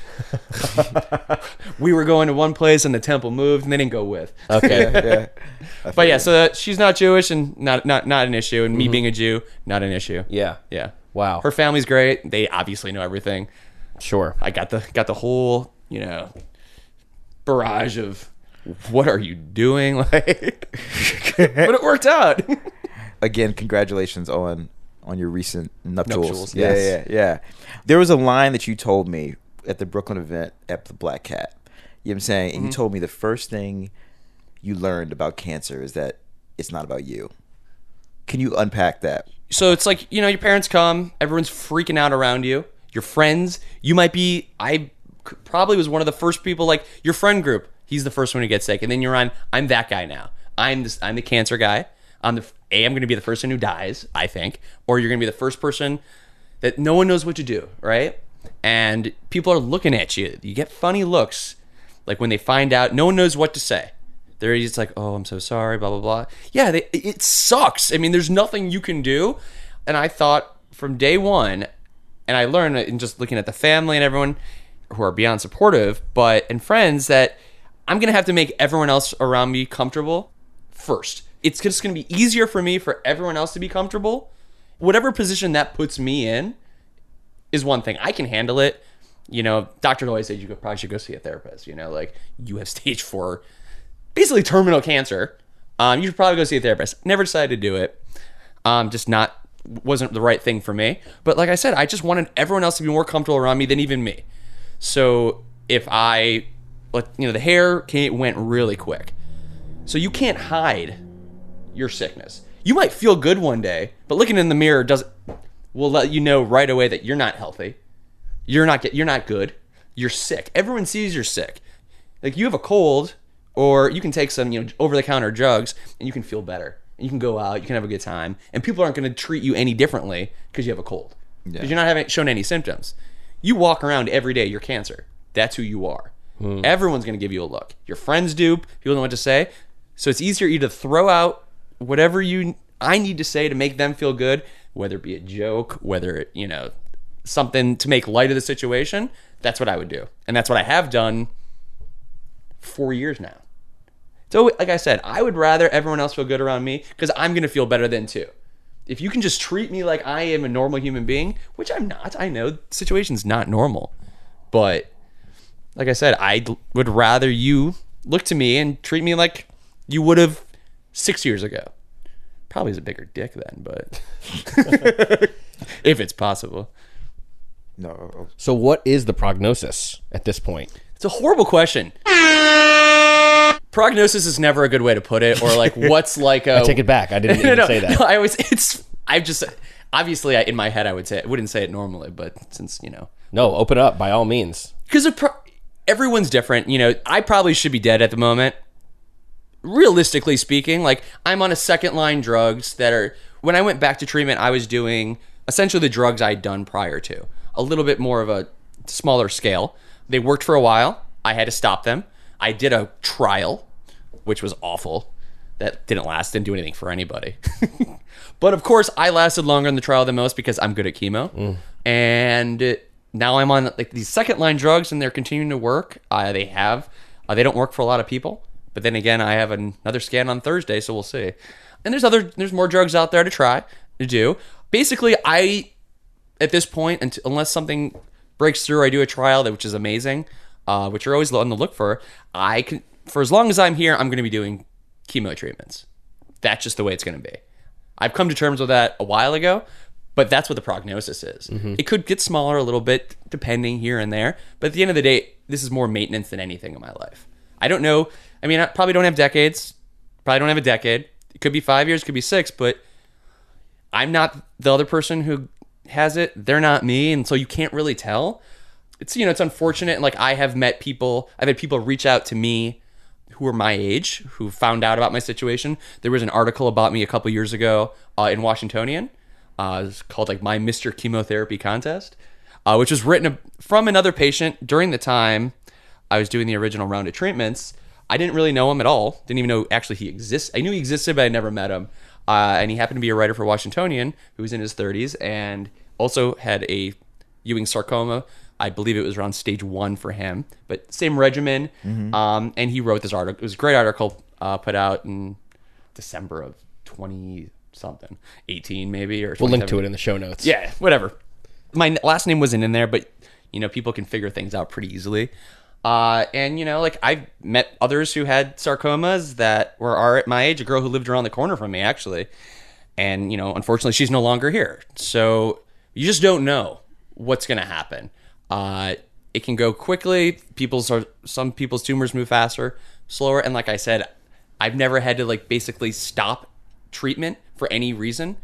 we were going to one place and the temple moved, and they didn't go with. Okay. yeah. But yeah, so that she's not Jewish and not not not an issue, and me being a Jew, not an issue. yeah. Yeah. Wow. Her family's great. They obviously know everything. Sure. I got the got the whole, you know, barrage of what are you doing? Like But it worked out. Again, congratulations on on your recent nuptials. Nuptials, yeah, yes. yeah, yeah. There was a line that you told me at the Brooklyn event at the Black Cat. You know what I'm saying? And you mm-hmm. told me the first thing you learned about cancer is that it's not about you. Can you unpack that? So it's like, you know, your parents come, everyone's freaking out around you. Your friends, you might be i probably was one of the first people like your friend group. He's the first one to get sick and then you're on I'm that guy now. I'm this I'm the cancer guy. I'm the A I'm going to be the first one who dies, I think, or you're going to be the first person that no one knows what to do, right? And people are looking at you. You get funny looks, like when they find out. No one knows what to say. They're just like, "Oh, I'm so sorry," blah blah blah. Yeah, they, it sucks. I mean, there's nothing you can do. And I thought from day one, and I learned in just looking at the family and everyone who are beyond supportive, but and friends that I'm gonna have to make everyone else around me comfortable first it's just to be easier for me for everyone else to be comfortable. Whatever position that puts me in is one thing. I can handle it. You know, doctor always say you probably should go see a therapist. You know, like you have stage four, basically terminal cancer. Um, you should probably go see a therapist. Never decided to do it. Um, just not wasn't the right thing for me. But like I said, I just wanted everyone else to be more comfortable around me than even me. So if I, like, you know, the hair came, went really quick. So you can't hide your sickness. You might feel good one day, but looking in the mirror doesn't will let you know right away that you're not healthy. You're not get, you're not good. You're sick. Everyone sees you're sick. Like you have a cold, or you can take some you know over the counter drugs and you can feel better. And you can go out, you can have a good time, and people aren't going to treat you any differently because you have a cold. Because you're not having shown any symptoms. You walk around every day, you're cancer. That's who you are. Hmm. Everyone's going to give you a look. Your friends do. People know what to say. So it's easier you to throw out whatever you I need to say to make them feel good, whether it be a joke, whether it, you know, something to make light of the situation. That's what I would do. And that's what I have done four years now. So, like I said, I would rather everyone else feel good around me because I'm going to feel better then too. If you can just treat me like I am a normal human being, which I'm not, I know the situation's not normal. But like I said, I would rather you look to me and treat me like you would have six years ago. Probably is a bigger dick then, but if it's possible. No. So, what is the prognosis at this point? It's a horrible question. Prognosis is never a good way to put it, or like what's like a. I take it back. I didn't no, even no, say that. no, I always it's I just obviously I, in my head I would say I wouldn't say it normally, but since you know No, open up by all means. because pro- everyone's different. You know, I probably should be dead at the moment. Realistically speaking, like I'm on a second line drugs that are. When I went back to treatment, I was doing essentially the drugs I'd done prior to, a little bit more of a smaller scale. They worked for a while. I had to stop them. I did a trial, which was awful. That didn't last. Didn't do anything for anybody. but of course, I lasted longer in the trial than most because I'm good at chemo. And now I'm on like these second line drugs, and they're continuing to work. Uh, they have. Uh, they don't work for a lot of people. But then again, I have another scan on Thursday, so we'll see. And there's other. There's more drugs out there to try to do. Basically, I at this point, unless something breaks through, I do a trial that which is amazing, uh, which you're always on the look for. I can, for as long as I'm here, I'm going to be doing chemo treatments. That's just the way it's going to be. I've come to terms with that a while ago, but that's what the prognosis is. Mm-hmm. It could get smaller a little bit depending here and there, but at the end of the day, this is more maintenance than anything in my life. I don't know. I mean, I probably don't have decades. Probably don't have a decade. It could be five years, could be six, but I'm not the other person who has it. They're not me, and so you can't really tell. It's you know it's unfortunate. And like I have met people, I've had people reach out to me who are my age who found out about my situation. There was an article about me a couple years ago uh, in Washingtonian. Uh, it's called like my Mr. Chemotherapy Contest, uh, which was written from another patient during the time I was doing the original round of treatments. I didn't really know him at all. Didn't even know actually he exists. I knew he existed, but I never met him. Uh, and he happened to be a writer for Washingtonian who was in his 30s and also had a Ewing sarcoma. I believe it was around stage one for him, but same regimen. Um, and he wrote this article. It was a great article uh, put out in December of 20 something, 18 maybe, or We'll link to it in the show notes. Yeah, whatever. My last name wasn't in there, but you know, people can figure things out pretty easily. Uh, and you know, like I've met others who had sarcomas that were are at my age. A girl who lived around the corner from me, actually, and you know, unfortunately, she's no longer here. So you just don't know what's going to happen. Uh, it can go quickly. People's are some people's tumors move faster, slower, and like I said, I've never had to like basically stop treatment for any reason,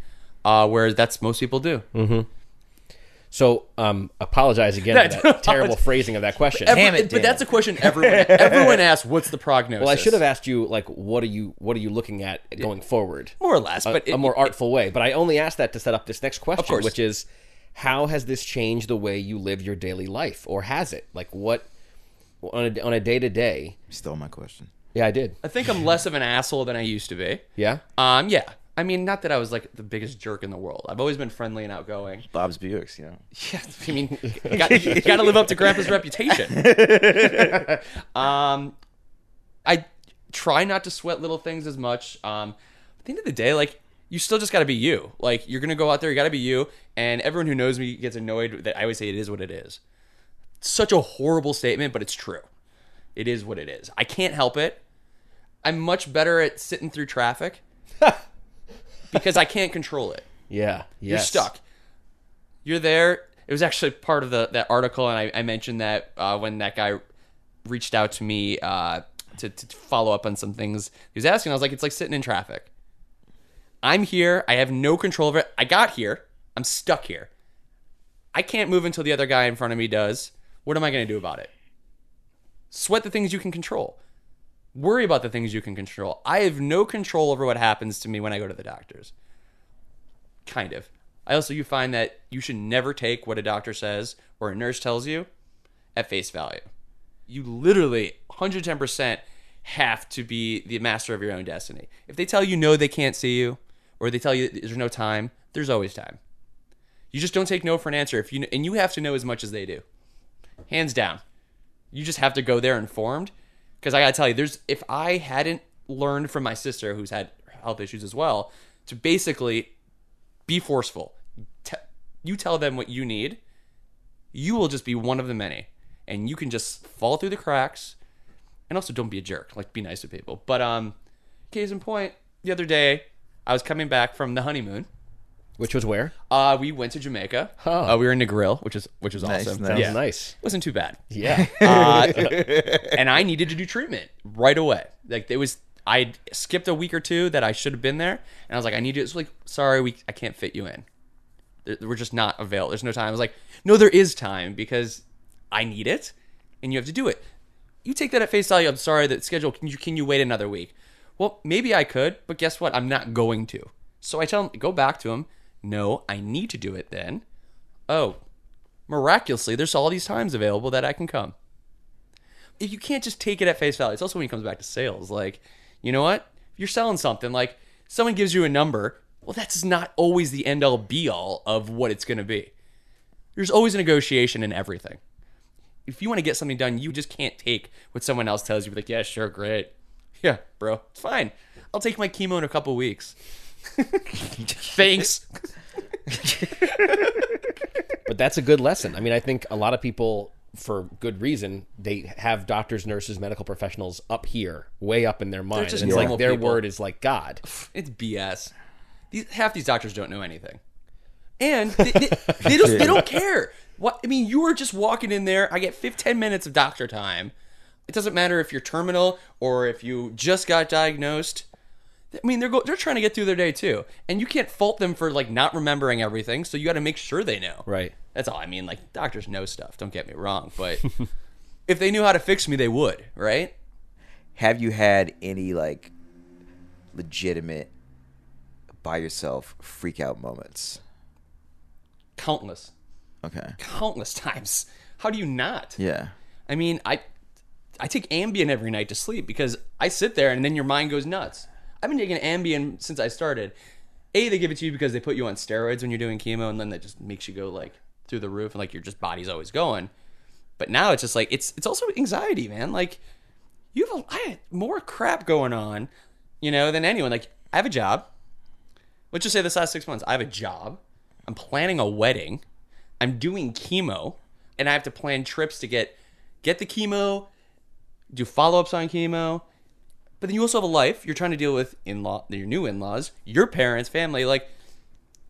uh, whereas that's most people do. Mm-hmm. So, um, apologize again Yeah, for don't that terrible phrasing of that question. Every- Damn it, but Dan. that's a question everyone everyone asks. What's the prognosis? well, I should have asked you like, what are you what are you looking at going forward? more or less, a, but a it- more it- artful way. But I only asked that to set up this next question, course. which is, how has this changed the way you live your daily life, or has it? Like, what on a on a day to day? Stole my question. Yeah, I did. I think I'm less of an asshole than I used to be. Yeah, Um, yeah. I mean, not that I was like the biggest jerk in the world. I've always been friendly and outgoing. Bob's Buicks, you know. Yeah, I mean, you got, you got to live up to Grandpa's reputation. um, I try not to sweat little things as much. Um, at the end of the day, like you still just got to be you. Like you're gonna go out there, you got to be you. And everyone who knows me gets annoyed that I always say it is what it is. It's such a horrible statement, but it's true. It is what it is. I can't help it. I'm much better at sitting through traffic because I can't control it. Yeah. You're stuck. You're there. It was actually part of the that article, and I, I mentioned that uh, when that guy reached out to me uh, to, to follow up on some things he was asking. I was like, it's like sitting in traffic. I'm here. I have no control over it. I got here. I'm stuck here. I can't move until the other guy in front of me does. What am I going to do about it? Sweat the things you can control. Worry about the things you can control. I have no control over what happens to me when I go to the doctors kind of. I also you find that you should never take what a doctor says or a nurse tells you at face value. You literally 110% have to be the master of your own destiny. If they tell you no, they can't see you, or they tell you there's no time, there's always time. You just don't take no for an answer if you and you have to know as much as they do. Hands down. You just have to go there informed because I got to tell you there's if I hadn't learned from my sister who's had health issues as well to basically be forceful. Te- you tell them what you need. You will just be one of the many, and you can just fall through the cracks. And also, don't be a jerk. Like, be nice to people. But um, case in point, the other day, I was coming back from the honeymoon. Which was where? Uh, we went to Jamaica. Huh. Uh, we were in Negril, which is which was Nice, awesome. nice. Sounds Yeah, nice. wasn't too bad. Yeah. Uh, and I needed to do treatment right away. Like it was, I skipped a week or two that I should have been there, and I was like, I need to. It's like, sorry, we I can't fit you in. There- We're just not available. There's no time. I was like, no, there is time because I need it, and you have to do it. You take that at face value. I'm sorry that schedule. Can you can you wait another week? Well, maybe I could, but guess what? I'm not going to. So I tell him, go back to him. No, I need to do it then. Oh, miraculously, there's all these times available that I can come if you can't just take it at face value, it's also when it comes back to sales. Like, you know what? If you're selling something, like someone gives you a number, well, that's not always the end all be all of what it's going to be. There's always a negotiation in everything. If you want to get something done, you just can't take what someone else tells you. Like, yeah, sure, great. Yeah, bro, it's fine. I'll take my chemo in a couple weeks. Thanks. but that's a good lesson. I mean, I think a lot of people, for good reason, they have doctors, nurses, medical professionals up here, way up in their mind. just and it's like their people. word is like God. It's BS. These half these doctors don't know anything, and they, they, they just they don't care. What I mean, you are just walking in there. I get 15 minutes of doctor time. It doesn't matter if you're terminal or if you just got diagnosed. I mean, they're go, they're trying to get through their day too, and you can't fault them for like not remembering everything. So you got to make sure they know. Right. That's all. I mean, like doctors know stuff. Don't get me wrong, but if they knew how to fix me, they would. Right? Have you had any like legitimate by yourself freak out moments? Countless, Okay. countless times. How do you not? Yeah. I mean, I I take Ambien every night to sleep because I sit there and then your mind goes nuts. I've been taking Ambien since I started. A, they give it to you because they put you on steroids when you're doing chemo, and then that just makes you go like through the roof, and like your just body's always going. But now it's just like it's it's also anxiety, man. Like you have a, I had more crap going on, you know, than anyone. Like I have a job. Let's just say this last six months, I have a job. I'm planning a wedding. I'm doing chemo, and I have to plan trips to get get the chemo, do follow ups on chemo. But then you also have a life. You're trying to deal with in law, your new in laws, your parents, family. Like,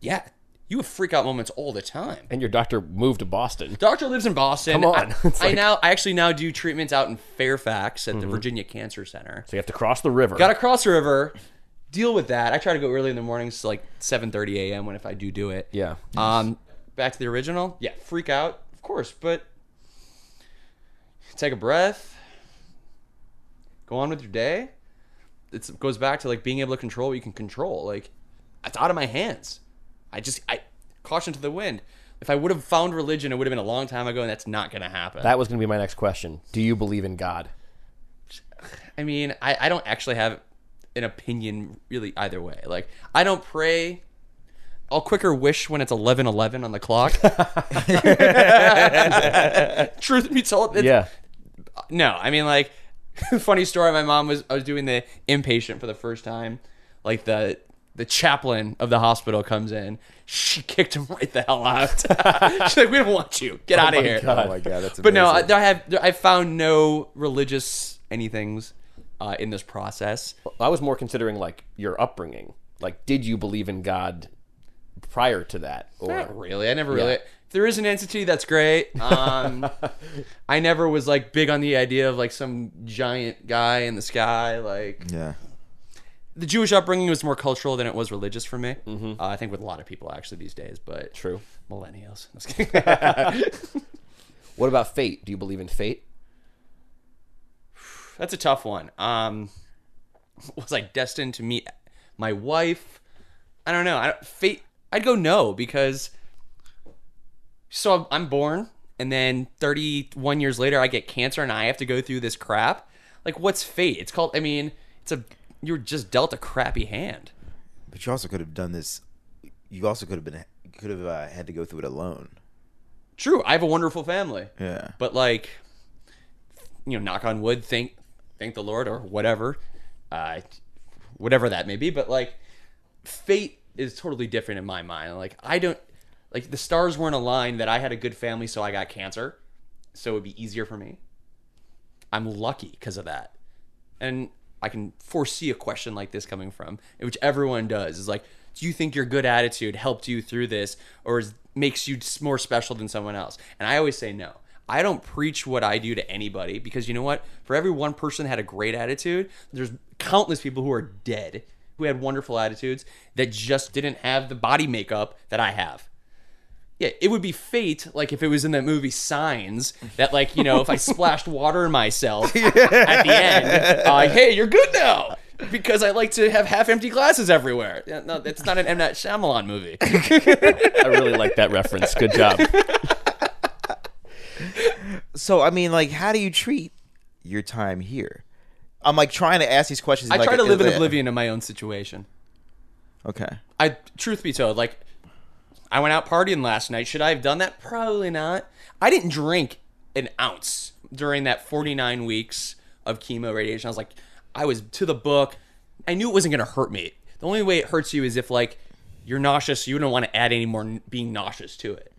yeah, you have freak out moments all the time. And your doctor moved to Boston. Doctor lives in Boston. Come on. I, It's I now I actually now do treatments out in Fairfax at the Virginia Cancer Center. So you have to cross the river. Got to cross the river, deal with that. I try to go early in the mornings, like 7:30 a.m. when if I do do it. Yeah. Um, back to the original. Yeah, freak out, of course, but take a breath. Go on with your day. It's, it goes back to like being able to control what you can control. Like it's out of my hands. I just I caution to the wind. If I would have found religion, it would have been a long time ago, and that's not going to happen. That was going to be my next question. Do you believe in God? I mean, I, I don't actually have an opinion really either way. Like, I don't pray. I'll quicker wish when it's eleven eleven on the clock. Truth be told, it's, Yeah. no. I mean, like, funny story. My mom was I was doing the inpatient for the first time like the the chaplain of the hospital comes in. She kicked him right the hell out. She's like, "We don't want you. Get out of here." Oh my god, that's amazing. But no, I, I have I found no religious anythings uh, in this process. I was more considering like your upbringing. Like, did you believe in God prior to that? Or Not really. I never really. Yeah. There is an entity, that's great. Um, I never was like big on the idea of like some giant guy in the sky. Like yeah. the Jewish upbringing was more cultural than it was religious for me. Uh, I think with a lot of people actually these days, but True. millennials. What about fate? Do you believe in fate? That's a tough one. Um, was I destined to meet my wife? I don't know. I don't, fate. I'd go no because. So I'm born, and then 31 years later, I get cancer, and I have to go through this crap. Like, what's fate? It's called. I mean, it's a. You're just dealt a crappy hand. But you also could have done this. You also could have been. Could have uh, had to go through it alone. True, I have a wonderful family. Yeah. But like, you know, knock on wood, thank thank the Lord or whatever, uh, whatever that may be. But like, fate is totally different in my mind. Like, I don't like the stars weren't aligned that I had a good family, so I got cancer, so it'd be easier for me. I'm lucky because of that, and I can foresee a question like this coming from, which everyone does, is like, do you think your good attitude helped you through this, or is, makes you more special than someone else? And I always say no. I don't preach what I do to anybody because you know what? For every one person had a great attitude, there's countless people who are dead who had wonderful attitudes that just didn't have the body makeup that I have. Yeah, it would be fate, like if it was in that movie Signs, that like you know if I splashed water in myself at the end, uh, like hey, you're good now because I like to have half-empty glasses everywhere. Yeah, No, it's not an M Night Shyamalan movie. I really like that reference. Good job. So I mean, like, how do you treat your time here? I'm like trying to ask these questions. I like, try to live in oblivion of my own situation. Okay. I truth be told, like I went out partying last night. Should I have done that? Probably not. I didn't drink an ounce during that 49 weeks of chemo radiation. I was like, I was to the book. I knew it wasn't going to hurt me. The only way it hurts you is if like you're nauseous. You don't want to add any more being nauseous to it.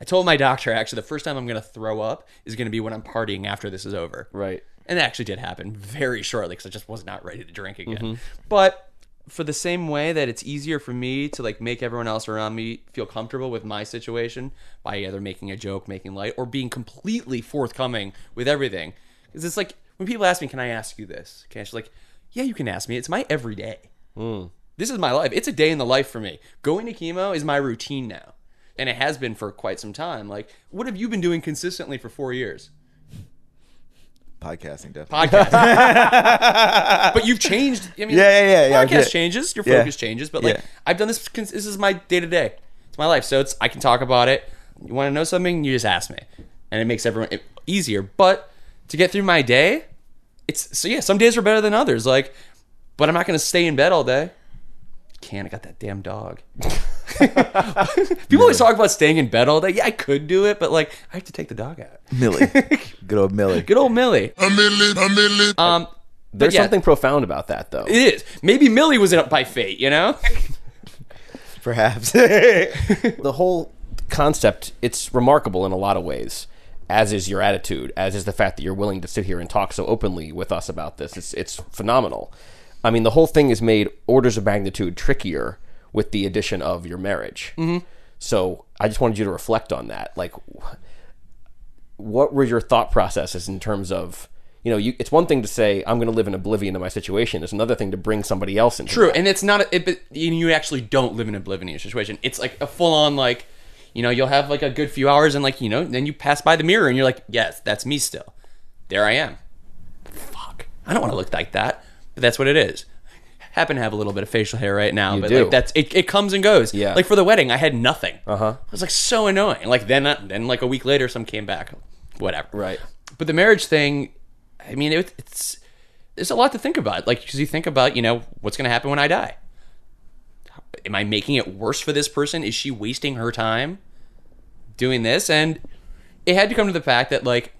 I told my doctor actually the first time I'm going to throw up is going to be when I'm partying after this is over. Right. And it actually did happen very shortly because I just was not ready to drink again. Mm-hmm. But for the same way that it's easier for me to like make everyone else around me feel comfortable with my situation by either making a joke, making light, or being completely forthcoming with everything. Because it's like when people ask me, "Can I ask you this?" Okay, she's like, "Yeah, you can ask me. It's my everyday. Hmm. This is my life. It's a day in the life for me. Going to chemo is my routine now." And it has been for quite some time. Like, what have you been doing consistently for four years? Podcasting, definitely. podcast. but you've changed. I mean, Yeah, yeah, yeah, yeah, I Podcast get it. changes, your Yeah. focus changes, but like Yeah. I've done this. cons- This is my day to day. It's my life, so it's I can talk about it. You want to know something? You just ask me, and it makes everyone it, easier. But to get through my day, it's so yeah. Some days are better than others. Like, but I'm not going to stay in bed all day. Can't. I got that damn dog. People always talk about staying in bed all day. Yeah, I could do it, but like I have to take the dog out. Millie. Good old Millie. Good old Millie. Um, There's yeah. something profound about that, though. It is. Maybe Millie was up by fate, you know? Perhaps. the whole concept it's remarkable in a lot of ways as is your attitude as is the fact that you're willing to sit here and talk so openly with us about this it's it's phenomenal i mean the whole thing is made orders of magnitude trickier with the addition of your marriage mm-hmm. so i just wanted you to reflect on that like what were your thought processes in terms of you know you, it's one thing to say i'm going to live in oblivion of my situation it's another thing to bring somebody else into True, that. and it's not. A, it, but you actually don't live in oblivion a oblivion situation. It's like a full on like, you know, you'll have like a good few hours, and like you know, then you pass by the mirror, and you're like, yes, that's me still. There I am. Fuck, I don't want to look like that, but that's what it is. Happen to have a little bit of facial hair right now, You but do. like that's it. It comes and goes. Yeah. Like for the wedding, I had nothing. Uh Uh-huh. It was like so annoying. Like then, uh, then like a week later, some came back. Whatever. Right. But the marriage thing, I mean, it, it's there's a lot to think about. Like, because you think about, you know, what's going to happen when I die. Am I making it worse for this person? Is she wasting her time doing this? And it had to come to the fact that, like,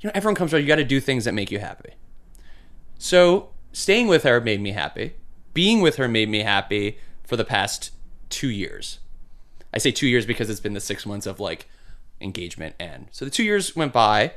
you know, everyone comes around. You got to do things that make you happy. So staying with her made me happy. being with her made me happy for the past two years. I say two years because it's been the six months of like engagement, and so the two years went by.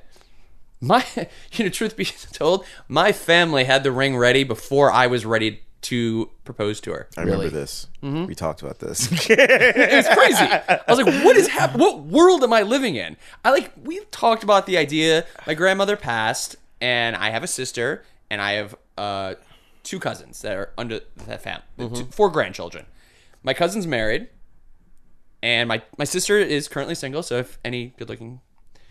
My, you know, truth be told, my family had the ring ready before I was ready to propose to her. I remember this. Mm-hmm. We talked about this. It's crazy. I was like, what is happening? What world am I living in? I like, we talked about the idea. My grandmother passed, and I have a sister, and I have uh, two cousins that are under that family, four grandchildren. My cousin's married, and my, my sister is currently single. So if any good looking,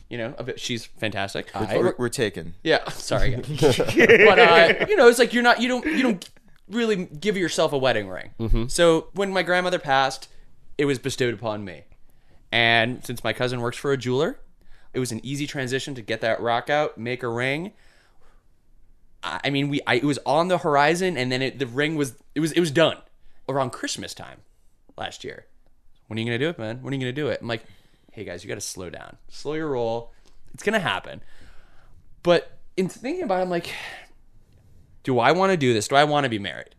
you know, a bit, she's fantastic. we're, we're taken. Yeah, sorry. but uh, you know, it's like you're not you don't you don't really give yourself a wedding ring. So when my grandmother passed, it was bestowed upon me. And since my cousin works for a jeweler, it was an easy transition to get that rock out, make a ring. I mean, we I, it was on the horizon, and then it, the ring was it was it was done around Christmas time last year. When are you gonna do it, man? When are you gonna do it? I'm like, hey guys, you got to slow down, slow your roll. It's gonna happen. But in thinking about it, I'm like, do I want to do this? Do I want to be married?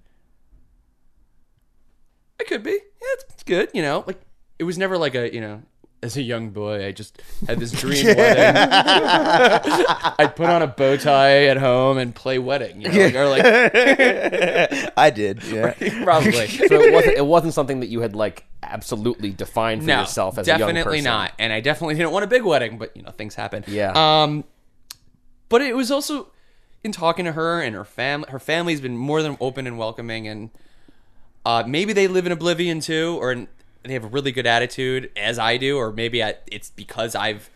I could be. Yeah, it's, it's good. You know, like it was never like a you know. As a young boy, I just had this dream wedding. I'd put on a bow tie at home and play wedding, you know, like, or like I did. Yeah. probably. So it wasn't it wasn't something that you had like absolutely defined for no, yourself as a young person. definitely not. And I definitely didn't want a big wedding, but you know, things happen. Yeah. Um, but it was also in talking to her and her family. Her family's been more than open and welcoming, and uh, maybe they live in oblivion too, or in, they have a really good attitude as I do, or maybe I, it's because I've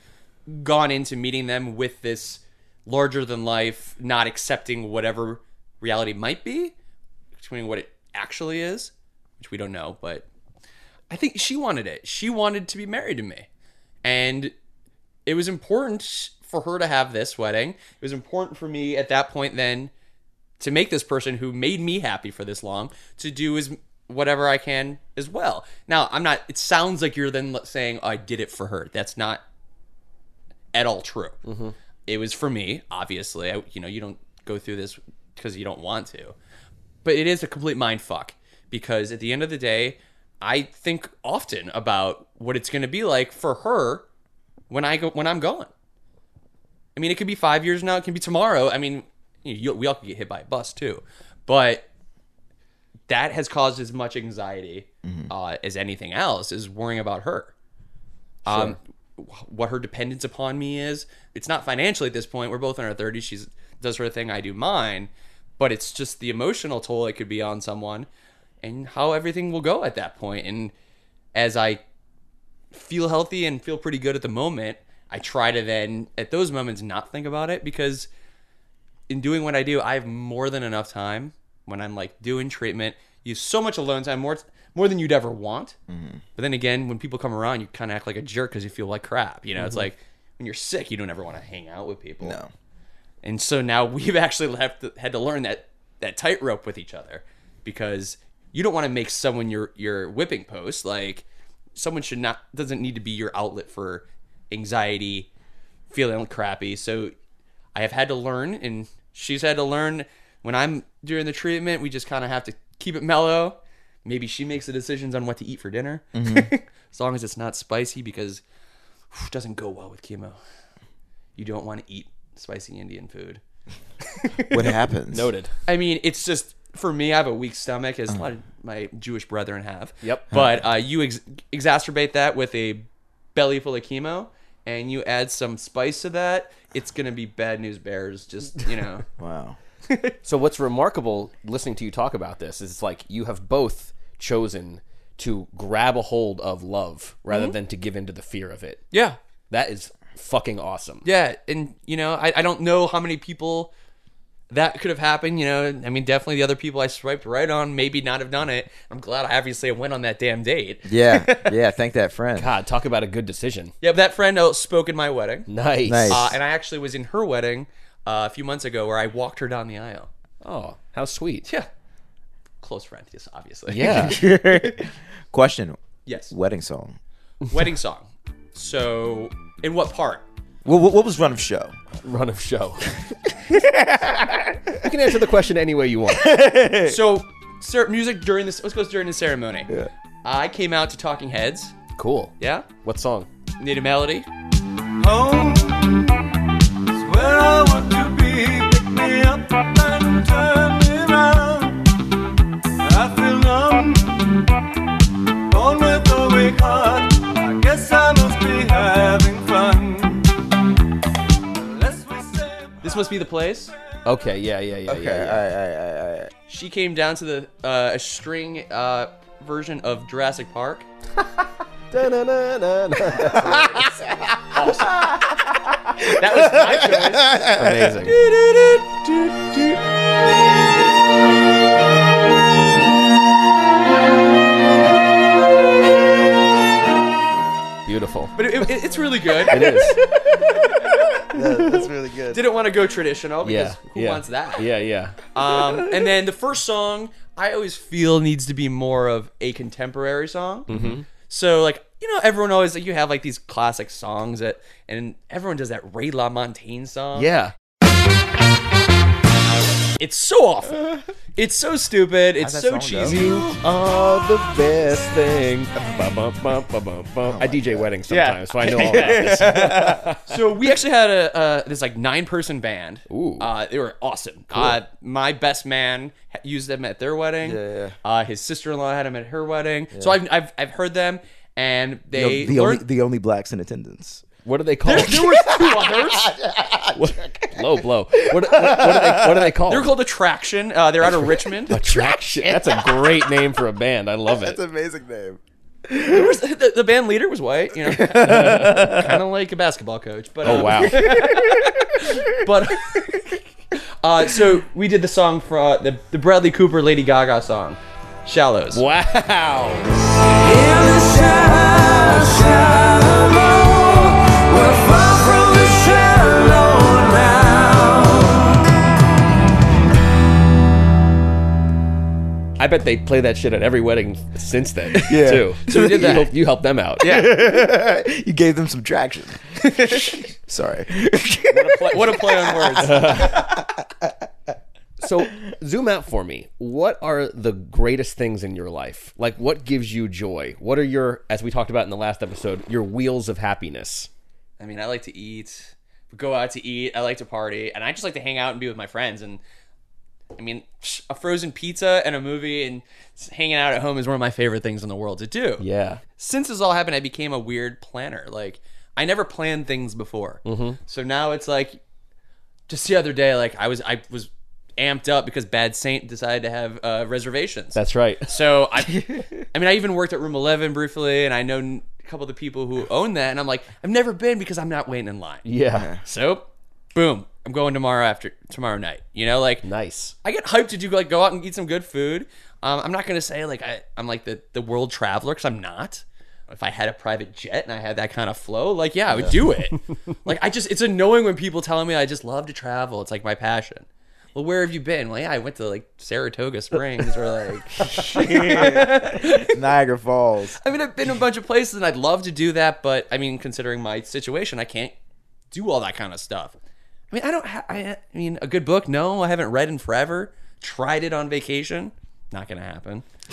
gone into meeting them with this larger than life, not accepting whatever reality might be, between what it actually is, which we don't know, but I think she wanted it. She wanted to be married to me. And it was important for her to have this wedding. It was important for me at that point then to make this person who made me happy for this long to do as whatever I can as well. Now, I'm not it sounds like you're then saying I did it for her. That's not at all true. Mm-hmm. It was for me, obviously. I, you know, you don't go through this because you don't want to. But it is a complete mind fuck because at the end of the day, I think often about what it's going to be like for her when I go when I'm gone. I mean, it could be five years now. It can be tomorrow. I mean, you, we all could get hit by a bus too, but that has caused as much anxiety uh, as anything else is worrying about her. Um, what her dependence upon me is. It's not financially at this point. We're both in our thirties. She's does her thing. I do mine. But it's just the emotional toll it could be on someone, and how everything will go at that point. And as I feel healthy and feel pretty good at the moment, I try to then at those moments not think about it because in doing what I do, I have more than enough time when I'm like doing treatment. You have so much alone time, more more than you'd ever want. Mm-hmm. But then again, when people come around, you kind of act like a jerk because you feel like crap. You know, it's mm-hmm. like when you're sick, you don't ever want to hang out with people. No. And so now we've actually to, had to learn that that tightrope with each other because you don't want to make someone your your whipping post. Like someone should not doesn't need to be your outlet for anxiety, feeling crappy. So I have had to learn, and she's had to learn. When I'm during the treatment, we just kind of have to keep it mellow. Maybe she makes the decisions on what to eat for dinner, mm-hmm. as long as it's not spicy, because whew, it doesn't go well with chemo. You don't want to eat spicy Indian food. What happens? Noted. I mean, it's just for me. I have a weak stomach, as uh-huh. a lot of my Jewish brethren have. Yep. Uh-huh. But uh, you ex- exacerbate that with a belly full of chemo, and you add some spice to that. It's gonna be bad news bears. Just you know. Wow. So what's remarkable listening to you talk about this is it's like you have both chosen to grab a hold of love rather than to give in to the fear of it. yeah. That is fucking awesome. Yeah, and you know, I, I don't know how many people that could have happened. You know, I mean, definitely the other people I swiped right on maybe not have done it. I'm glad I obviously went on that damn date. Yeah. Yeah. Thank that friend. God, talk about a good decision. Yeah, but that friend uh, spoke in my wedding, Nice. Nice. uh, and I actually was in her wedding uh, a few months ago where I walked her down the aisle. Oh, how sweet. Yeah, close friend, yes, obviously. Yeah. Question. yes. Wedding song. Wedding song. So, in what part? What, what, what was run of show? Run of show. you can answer the question any way you want. So, sir, music during this. Let's go during the ceremony. Yeah. I came out to Talking Heads. Cool. Yeah. What song? Naive Melody. Home This must be the place. Okay. Yeah. Yeah. Yeah. Okay. Yeah. yeah. All right. All right. All right. All right. She came down to the uh, a string uh, version of Jurassic Park. That was my choice. Amazing. Beautiful. But it, it- it's really good. It is. Yeah, that's really good. Didn't want to go traditional because Yeah. who yeah. wants that? Yeah. Yeah. Um, and then the first song I always feel needs to be more of a contemporary song. Mm-hmm. So like you know everyone always like you have like these classic songs that and everyone does that Ray LaMontagne song. Yeah. It's so awful. It's so stupid. It's that so song go? cheesy. You are the best thing. Bum, bum, bum, bum, bum, bum. I DJ weddings Yeah. sometimes, so I know all about this. So we actually had a uh, this like nine person band. Ooh. Uh, they were awesome. Uh, my best man ha- used them at their wedding. Yeah, yeah. Uh, his sister in law had them at her wedding. So I've, I've I've heard them, and they the, only, learned. the only blacks in attendance. What are they called? there was two others. Low blow. What, what, what, are they, what are they called? They're called Attraction. Uh, they're out of Richmond. Attraction. That's a great name for a band. I love it. That's an amazing name. There was- the, the band leader was white. You know, kind of like a basketball coach. But Oh uh, wow. But uh, so we did the song for uh, the the Bradley Cooper Lady Gaga song, "Shallows." Wow. I bet they play that shit at every wedding since then. Yeah. Too. So we did You that. helped, you helped them out. Yeah. you gave them some traction. Sorry. Play- what a play on words. So zoom out for me. What are the greatest things in your life? Like what gives you joy? What are your as we talked about in the last episode, your wheels of happiness? I mean, I like to eat, go out to eat. I like to party, and I just like to hang out and be with my friends. And I mean, a frozen pizza and a movie and hanging out at home is one of my favorite things in the world to do. Yeah. Since this all happened, I became a weird planner. Like I never planned things before, mm-hmm. so now it's like just the other day, like I was I was amped up because Bad Saint decided to have uh, reservations. That's right. So I, I mean, I even worked at Room Eleven briefly, and I know a couple of the people who own that, and I'm like, I've never been because I'm not waiting in line. Yeah. So, boom, I'm going tomorrow after tomorrow night. You know, like Nice. I get hyped to do like go out and eat some good food. Um, I'm not gonna say like I, I'm like the the world traveler because I'm not. If I had a private jet and I had that kind of flow, like yeah, I would do it. like I just, it's annoying when people tell me I just love to travel. It's like my passion. Well, where have you been? Well, yeah, I went to like Saratoga Springs or like Niagara Falls. I mean, I've been to a bunch of places and I'd love to do that, but I mean, considering my situation, I can't do all that kind of stuff. I mean, I don't. Ha- I, I mean, a good book? No, I haven't read in forever. Tried it on vacation. Not gonna happen.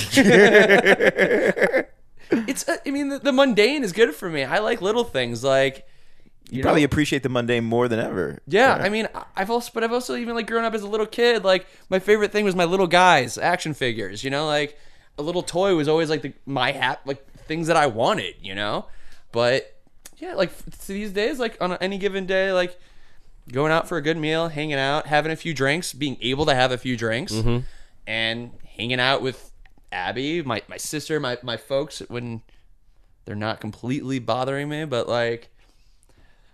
it's. uh, I mean, the, the mundane is good for me. I like little things like. You probably appreciate the mundane more than ever. Yeah, I mean, I've also, but I've also even like grown up as a little kid. Like my favorite thing was my little guys action figures. You know, like a little toy was always like the, my hat, like things that I wanted. You know, but yeah, like f- these days, like on any given day, like going out for a good meal, hanging out, having a few drinks, being able to have a few drinks, mm-hmm. and hanging out with Abby, my my sister, my my folks when they're not completely bothering me, but like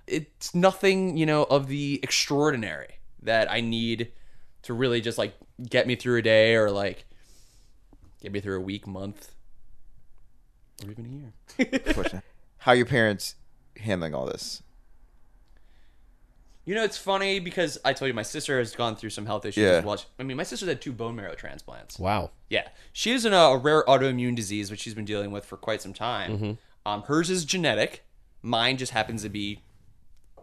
it's nothing, you know, of the extraordinary that I need to really just like get me through a day or like get me through a week, month, or even a year. How are your parents handling all this? You know, it's funny because I told you my sister has gone through some health issues Yeah. as well. I mean, my sister's had two bone marrow transplants. Wow. Yeah, she has an, uh, a rare autoimmune disease which she's been dealing with for quite some time. Hmm. Um, hers is genetic. Mine just happens to be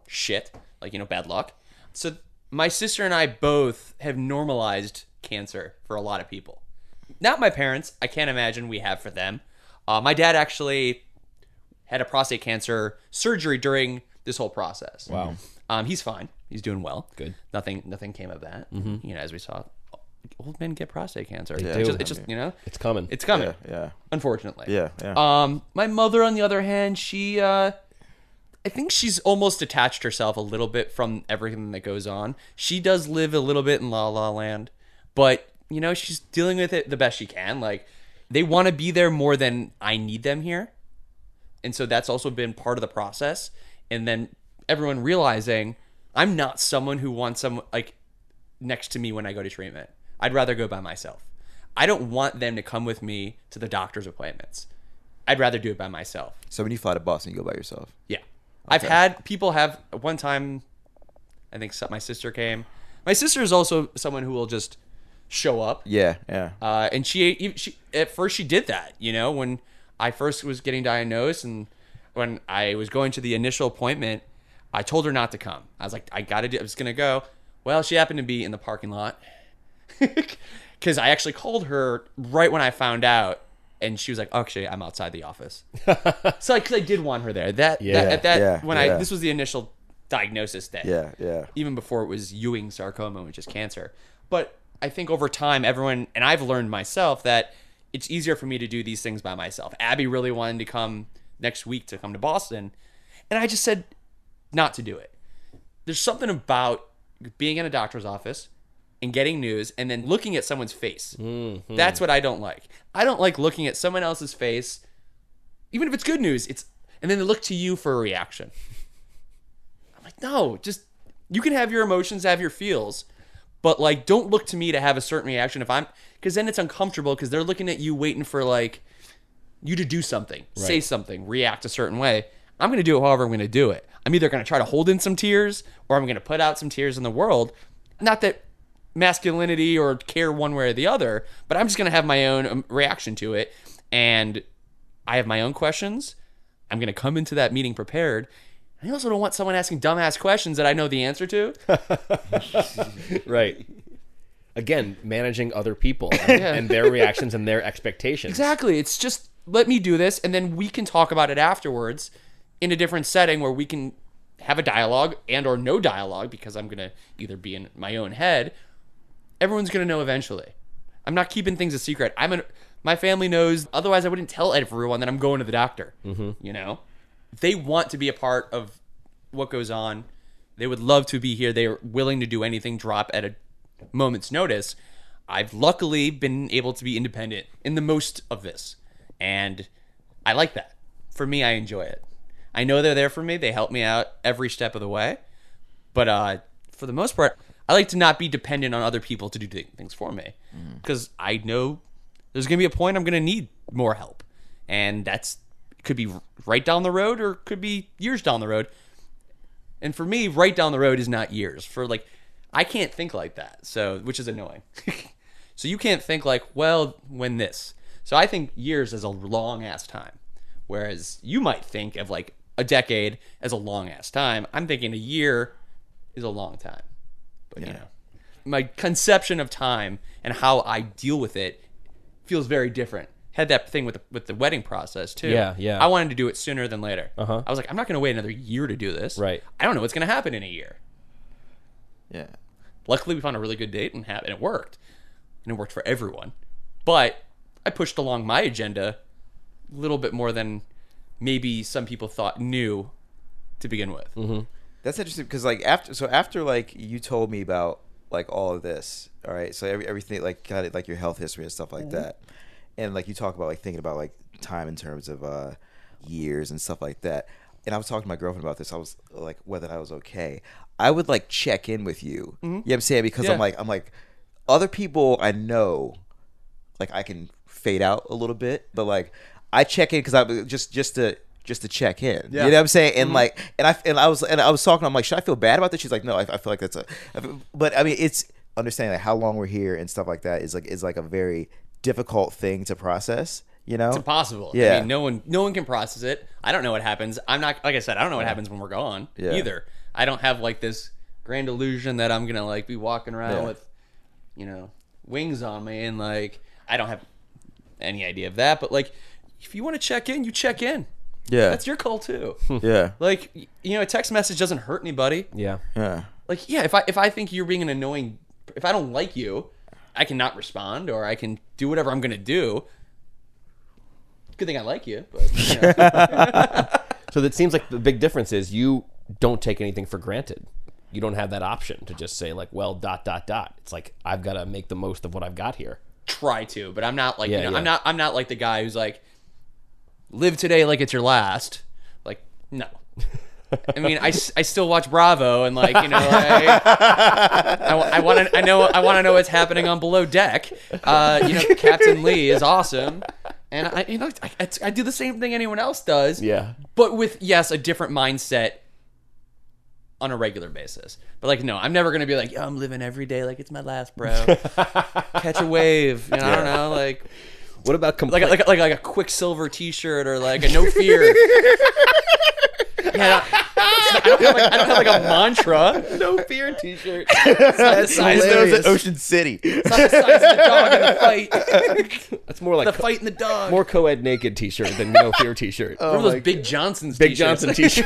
shit, like you know, bad luck. So my sister and I both have normalized cancer for a lot of people. not my parents. I can't imagine we have for them. Uh, my dad actually had a prostate cancer surgery during this whole process. Wow. Um, he's fine. He's doing well. Good. Nothing. Nothing came of that. You know, as we saw, old men get prostate cancer. They It's do. just, it's just you know, It's coming. it's coming. Yeah, yeah, Unfortunately. yeah, yeah. Um, my mother, on the other hand, she, uh, I think she's almost detached herself a little bit from everything that goes on. She does live a little bit in La La Land, but you know, she's dealing with it the best she can. Like, they want to be there more than I need them here, and so that's also been part of the process. And then everyone realizing I'm not someone who wants someone like next to me when I go to treatment. I'd rather go by myself. I don't want them to come with me to the doctor's appointments. I'd rather do it by myself. so when you fly to Boston, you go by yourself. Yeah. I've had people have one time I think my sister came. My sister is also someone who will just show up. Yeah, yeah. Uh, and she, she at first she did that, you know, when I first was getting diagnosed and when I was going to the initial appointment, I told her not to come. I was like, I gotta do. I was gonna go. Well, she happened to be in the parking lot because I actually called her right when I found out, and she was like, "Actually, I'm outside the office." so, like, 'cause I did want her there. That, Yeah, that at that yeah, when yeah. I this was the initial diagnosis day yeah, yeah. even before it was Ewing sarcoma, which is cancer. But I think over time, everyone, and I've learned myself that it's easier for me to do these things by myself. Abby really wanted to come next week to come to Boston, and I just said not to do it. There's something about being in a doctor's office and getting news and then looking at someone's face. Mm-hmm. That's what I don't like. I don't like looking at someone else's face, even if it's good news. It's and then they look to you for a reaction. I'm like, no, just you can have your emotions, have your feels, but like, don't look to me to have a certain reaction. If I'm, because then it's uncomfortable because they're looking at you, waiting for like you to do something, say something, react a certain way. I'm gonna do it however I'm gonna do it. I'm either gonna try to hold in some tears or I'm gonna put out some tears in the world. Not that masculinity or care one way or the other, but I'm just gonna have my own um, reaction to it, and I have my own questions. I'm gonna come into that meeting prepared. I also don't want someone asking dumbass questions that I know the answer to. right. Again, managing other people and, and their reactions and their expectations. Exactly. It's just let me do this, and then we can talk about it afterwards in a different setting where we can have a dialogue and or no dialogue because I'm gonna either be in my own head. Everyone's gonna know eventually. I'm not keeping things a secret. I'm an my family knows. Otherwise, I wouldn't tell everyone that I'm going to the doctor. Mm-hmm. You know, they want to be a part of what goes on. They would love to be here. They're willing to do anything, drop at a moment's notice. I've luckily been able to be independent in the most of this. And I like that. For me, I enjoy it. I know they're there for me. They help me out every step of the way. But uh, for the most part, I like to not be dependent on other people to do things for me. Because I know there's going to be a point I'm going to need more help. And that's could be right down the road or could be years down the road. And for me, right down the road is not years. For like, I can't think like that. So, which is annoying. so you can't think like, well, when this. So I think years is a long ass time, whereas you might think of like a decade as a long ass time. I'm thinking a year is a long time. But you know, my conception of time and how I deal with it feels very different. Had that thing with the, with the wedding process too. Yeah, yeah. I wanted to do it sooner than later. Uh-huh. I was like, I'm not going to wait another year to do this. Right. I don't know what's going to happen in a year. Yeah. Luckily, we found a really good date and, ha- and it worked, and it worked for everyone. But I pushed along my agenda a little bit more than maybe some people thought knew to begin with. Mm-hmm. That's interesting because like after so after like you told me about like all of this, all right. So every, everything like kind of like your health history and stuff like that, and like you talk about like thinking about like time in terms of uh years and stuff like that. And I was talking to my girlfriend about this. I was like whether I was okay. I would like check in with you. You know what I'm saying? Because Yeah. I'm like I'm like other people I know like I can fade out a little bit, but like I check in because I just just to just to check in. Yeah. You know what I'm saying? And mm-hmm. like, and I and I was and I was talking. I'm like, should I feel bad about this? She's like, no, I, I feel like that's a. I feel- But I mean, it's understanding like how long we're here and stuff like that is like is like a very difficult thing to process. You know? It's impossible. Yeah. I mean, no one, no one can process it. I don't know what happens. I'm not, like I said, I don't know what happens when we're gone Yeah. either. I don't have like this grand illusion that I'm gonna like be walking around Yeah. with, you know, wings on me and like I don't have any idea of that, but like, if you want to check in, you check in. Yeah. That's your call too. Hmm. yeah. like, you know, a text message doesn't hurt anybody. Yeah. Yeah. Like, yeah, if I if I think you're being an annoying, if I don't like you, I can not respond or I can do whatever I'm gonna do. Good thing I like you, but you know. So that seems like the big difference is you don't take anything for granted. You don't have that option to just say like, well, dot dot dot. It's like I've got to make the most of what I've got here. try to, but I'm not like Yeah, you know, yeah. I'm not I'm not like the guy who's like live today like it's your last. Like no. I mean, I, I still watch Bravo and like you know I, I, want to I know I want to know what's happening on Below Deck. Uh, you know, Captain Lee is awesome, and I you know I, I, do the same thing anyone else does. Yeah. but with yes, a different mindset on a regular basis. But like, no, I'm never gonna be like, yo, I'm living every day like it's my last, bro. Catch a wave, you know, I don't know, like What about compl- like a, like a, like, like a Quiksilver T-shirt or like a No Fear. yeah, I don't, have like, I don't have like a mantra. no fear T-shirt? That's hilarious. those at Ocean City. It's not the size of the dog in the fight. That's more like The co- fight in the dog. more co-ed naked T-shirt than no fear T-shirt. Oh Remember those Big Johnsons? Big t-shirts? Johnson T-shirt.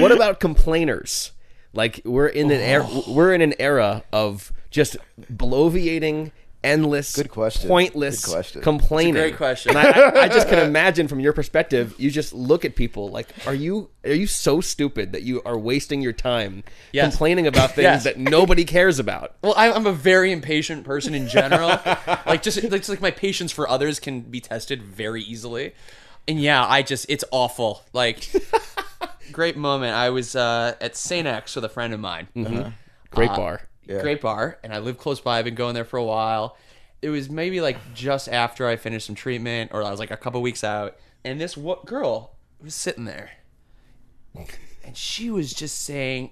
what about complainers? Like we're in an era, we're in an era of just bloviating, endless, Good question. pointless Good question. complaining. It's a great question. And I, I, I just can imagine from your perspective, you just look at people like, are you are you so stupid that you are wasting your time Yes. complaining about things Yes. that nobody cares about? Well, I- I'm a very impatient person in general. like just like, just like my patience for others can be tested very easily. And yeah, I just it's awful. Like great moment. I was uh, at St. X with a friend of mine. Great Uh, bar. Great bar, and I live close by. I've been going there for a while. It was maybe like just after I finished some treatment, or I was like a couple weeks out, and this what girl was sitting there, and she was just saying,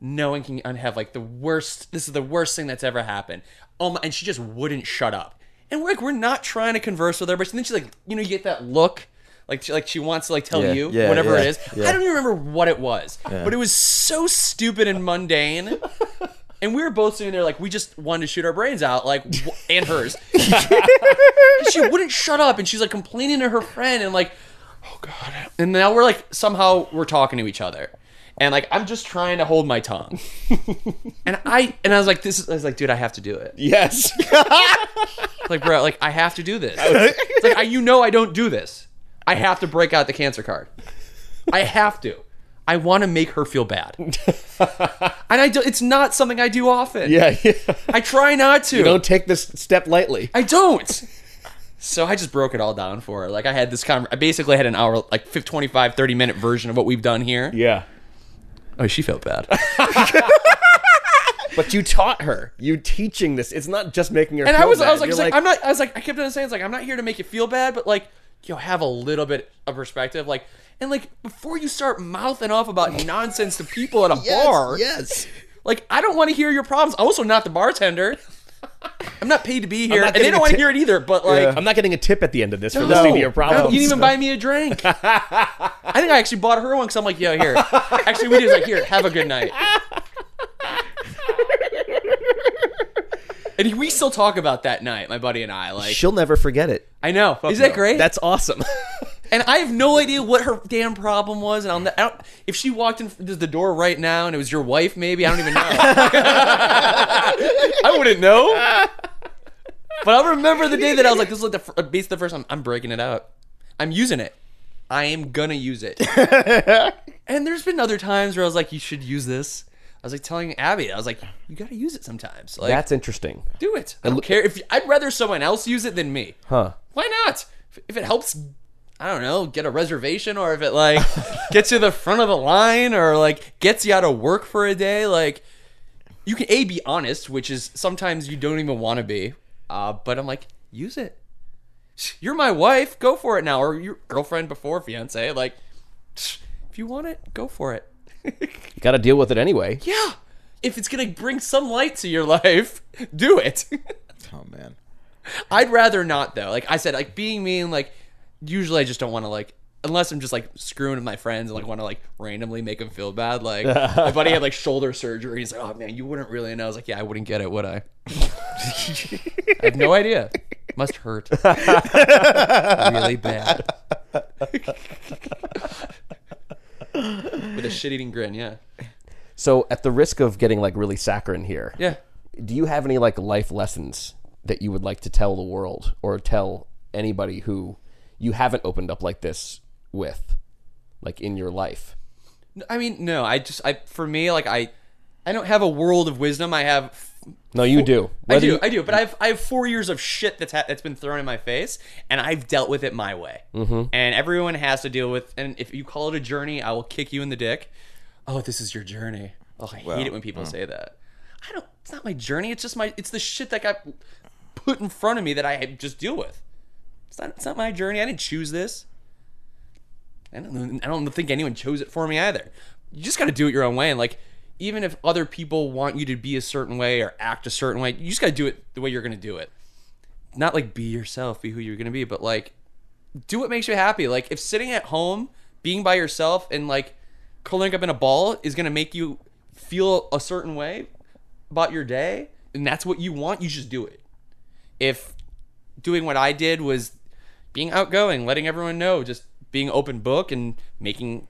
"No one can have like the worst. This is the worst thing that's ever happened." Oh my! And she just wouldn't shut up. And we're like, we're not trying to converse with her, but then she's like, you know, you get that look. Like she, like she wants to like tell Yeah, you yeah, whatever yeah, it is. yeah. I don't even remember what it was, but it was so stupid and mundane. And we were both sitting there like we just wanted to shoot our brains out, like wh- and hers. she wouldn't shut up, and she's like complaining to her friend, and like, oh god. And now we're like somehow we're talking to each other, and like I'm just trying to hold my tongue. and I and I was like, this is I was like, dude, I have to do it. Yes. Like, bro, like I have to do this. It's like I, you know I don't do this. I have to break out the cancer card. I have to. I want to make her feel bad, and I do. It's not something I do often. yeah. yeah. I try not to. You don't take this step lightly. I don't. So I just broke it all down for her. Like I had this con I basically had an hour, like 50, 25, 30 minute version of what we've done here. Yeah. Oh, she felt bad. But you taught her. You teaching this. It's not just making her. and feel I was, I was like, like, I'm not. I was like, I kept on saying, it's like, I'm not here to make you feel bad, but like, yo, have a little bit of perspective, like, and like before you start mouthing off about nonsense to people at a bar, Yes. like, I don't want to hear your problems. I'm also not the bartender. I'm not paid to be here, not and they don't want to hear it either. But like, I'm not getting a tip at the end of this for listening to your problems. You didn't even buy me a drink. I think I actually bought her one because I'm like, yo, here. Actually, we did like, here, have a good night. And we still talk about that night, my buddy and I. Like, She'll never forget it. I know. Is that no. great? That's awesome. and I have no idea what her damn problem was. And I'll, ne- I don't, if she walked in the the door right now and it was your wife, maybe I don't even know. I wouldn't know. But I'll remember the day that I was like, "This is like the fir- uh, basically the first time I'm breaking it out. I'm using it. I am gonna use it." and there's been other times where I was like, "You should use this." I was like telling Abby, I was like, "You got to use it sometimes. Like, That's interesting. do it. I don't care if I'd rather someone else use it than me. Huh. Why not? If- If it helps, I don't know, get a reservation, or if it like gets you the front of the line, or like gets you out of work for a day, like you can a be honest, which is sometimes you don't even want to be. Uh, but I'm like, use it. You're my wife, go for it now, or your girlfriend before fiance. Like, if you want it, go for it. You got to deal with it anyway. Yeah, if it's gonna bring some light to your life, do it. Oh man. I'd rather not though. Like I said, like being mean, like usually I just don't want to like unless I'm just like screwing with my friends and like want to like randomly make them feel bad. Like my buddy had like shoulder surgery. He's like, "Oh man, you wouldn't really." know. I was like, "Yeah, I wouldn't get it, would I?" I have no idea. Must hurt really bad. With a shit-eating grin, yeah, So, at the risk of getting like really saccharine here, yeah. do you have any like life lessons that you would like to tell the world or tell anybody who you haven't opened up like this with, like in your life? I mean, no. I just, I for me, like I, I don't have a world of wisdom. I have No, you do. I do, you- I do, but I've I have four years of shit that's ha- that's been thrown in my face, and I've dealt with it my way. Mm-hmm. And everyone has to deal with. And if you call it a journey, I will kick you in the dick. Oh, this is your journey. Oh, I hate it when people say that. I don't. It's not my journey. It's just my. It's the shit that got put in front of me that I just deal with. It's not. It's not my journey. I didn't choose this. I don't. I don't think anyone chose it for me either. You just got to do it your own way, and like, even if other people want you to be a certain way or act a certain way, you just got to do it the way you're going to do it. Not like be yourself, be who you're going to be, but like, do what makes you happy. Like, if sitting at home, being by yourself, and like curling up in a ball is going to make you feel a certain way about your day, and that's what you want, you just do it. If doing what I did was being outgoing, letting everyone know, just being open book and making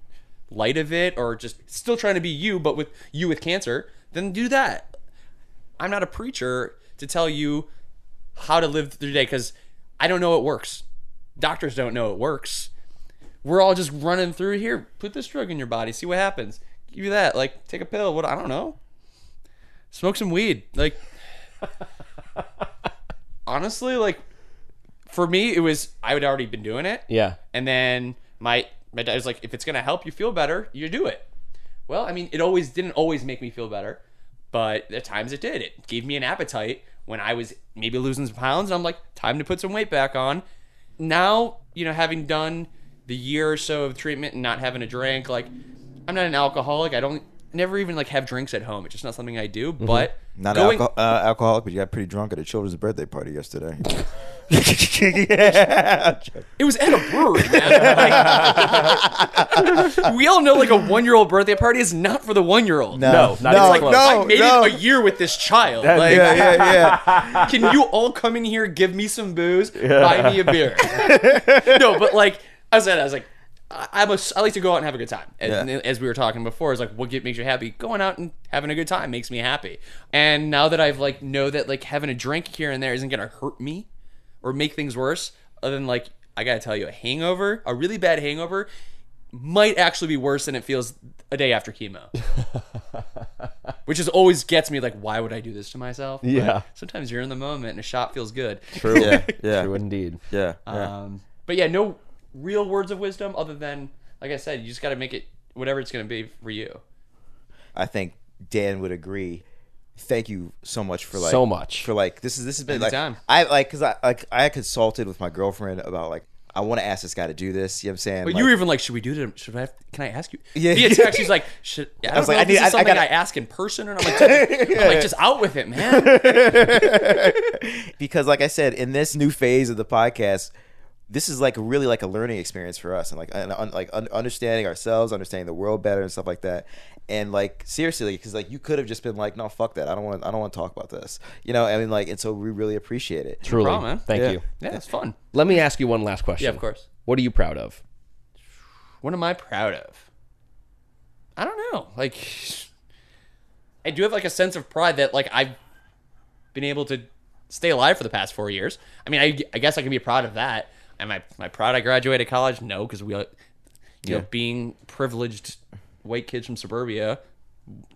light of it, or just still trying to be you, but with you with cancer, then do that. I'm not a preacher to tell you how to live through the day because I don't know it works. Doctors don't know it works. We're all just running through here. Put this drug in your body, see what happens. Give you that. Like, take a pill. What? I don't know. Smoke some weed. Like, honestly, like, for me, it was I had already been doing it. Yeah. And then my my dad was like, if it's gonna help you feel better, you do it. Well, I mean, it always didn't always make me feel better, but at times it did. It gave me an appetite when I was maybe losing some pounds. And I'm like, time to put some weight back on. Now, you know, having done the year or so of treatment and not having a drink, like, I'm not an alcoholic. I don't never even like have drinks at home. It's just not something I do. Mm-hmm. But Not going, alcohol, uh, alcoholic, but you got pretty drunk at a children's birthday party yesterday. It was at a brewery, man. Like- we all know like a one year old birthday party is not for the one year old. No, not no, even Like, close. I made no. it a year with this child. like, yeah, yeah, yeah. can you all come in here, give me some booze, buy me a beer? no, but like I said, I was like, I, I'm a, I like to go out and have a good time. And Yeah. as we were talking before, it's like what get, makes you happy? Going out and having a good time makes me happy. And now that I've like know that like having a drink here and there isn't gonna hurt me or make things worse, other than like I gotta tell you, a hangover, a really bad hangover, might actually be worse than it feels a day after chemo. Which is always gets me like, why would I do this to myself? But Yeah. sometimes you're in the moment and a shot feels good. True. Yeah, yeah. True indeed. Yeah, yeah. Um, but yeah, no real words of wisdom other than, like I said, you just got to make it whatever it's going to be for you. I think Dan would agree. Thank you so much for like So much. for like this is this has been like Anytime. I like because I like I consulted with my girlfriend about like I want to ask this guy to do this. You know what I'm saying? But Like, you were even like, should we do it? Should I? Have, can I ask you? Yeah. Via text, she's like, should I, don't was like, know I if this need- is I- I something I, gotta- ask in person, and I'm like, just, I'm like, just out with it, man. because like I said, in this new phase of the podcast, this is like really like a learning experience for us and like un, un- like un- understanding ourselves, understanding the world better and stuff like that. And like seriously, because like you could have just been like, no, fuck that. I don't want. I don't want to talk about this. You know. I mean, like, and so we really appreciate it. Truly. problem, man. Thank Yeah. you. Yeah, it's fun. Let me ask you one last question. Yeah, of course. What are you proud of? What am I proud of? I don't know. Like, I do have like a sense of pride that like I've been able to stay alive for the past four years. I mean, I, I guess I can be proud of that. Am I, am I proud I graduated college? No, because we, you know, being privileged white kids from suburbia,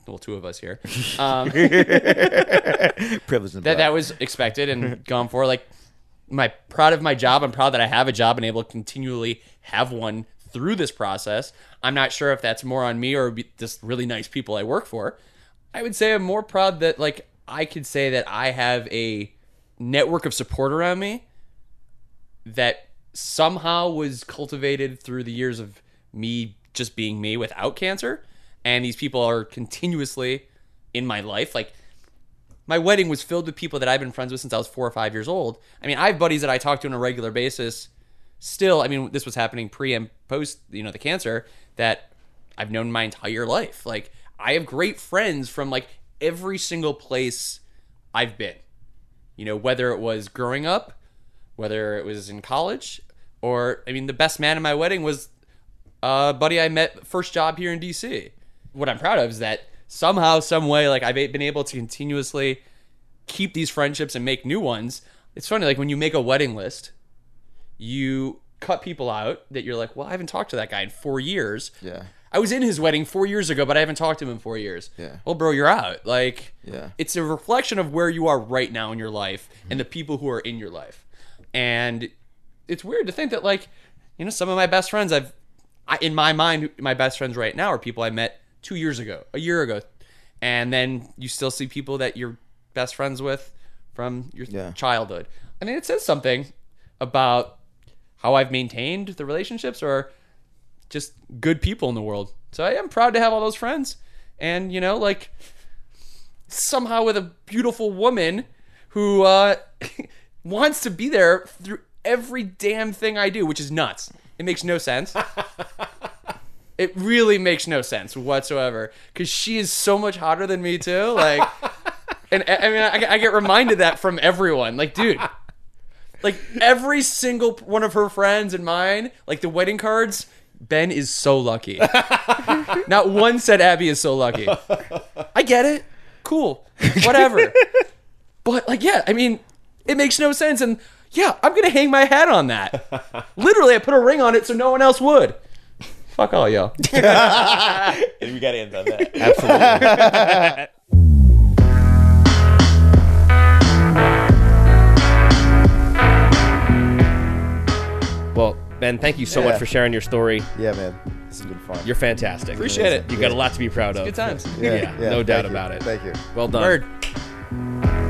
well, two of us here, um, Privilege that that was expected and gone for. Like, my proud of my job. I'm proud that I have a job and able to continually have one through this process. I'm not sure if that's more on me or just really nice people I work for. I would say I'm more proud that like I could say that I have a network of support around me that somehow was cultivated through the years of me just being me without cancer and these people are continuously in my life like my wedding was filled with people that I've been friends with since I was four or five years old. I mean, I have buddies that I talk to on a regular basis still, I mean, this was happening pre and post, you know, the cancer that I've known my entire life. Like, I have great friends from like every single place I've been. You know, whether it was growing up, whether it was in college, or I mean, the best man at my wedding was a buddy I met first job here in DC. What I'm proud of is that somehow, some way, like I've been able to continuously keep these friendships and make new ones. It's funny, like when you make a wedding list, you cut people out that you're like, well, I haven't talked to that guy in four years. Yeah. I was in his wedding four years ago, but I haven't talked to him in four years. Yeah. Well, bro, you're out. Like, Yeah. it's a reflection of where you are right now in your life and the people who are in your life. And it's weird to think that, like, you know, some of my best friends, I've, I, in my mind, my best friends right now are people I met two years ago, a year ago. And then you still see people that you're best friends with from your Yeah. childhood. I mean, it says something about how I've maintained the relationships or just good people in the world. So I am proud to have all those friends. And, you know, like somehow with a beautiful woman who uh, wants to be there through every damn thing I do, which is nuts. It makes no sense. it really makes no sense whatsoever because she is so much hotter than me too. Like, and I mean, I, I get reminded that from everyone. Like, dude, like every single one of her friends and mine, like the wedding cards. Ben is so lucky. Not one said Abby is so lucky. I get it. Cool. Whatever. but like, yeah, I mean, it makes no sense. And yeah, I'm gonna hang my hat on that. Literally, I put a ring on it so no one else would. Fuck all y'all. And we got to end on that. Absolutely. well, Ben, thank you so Yeah. much for sharing your story. yeah, man. This has been fun. You're fantastic. Appreciate it. You got a lot to be proud of. Good times. Yeah, no doubt you. about it. Thank you. Well done. Word.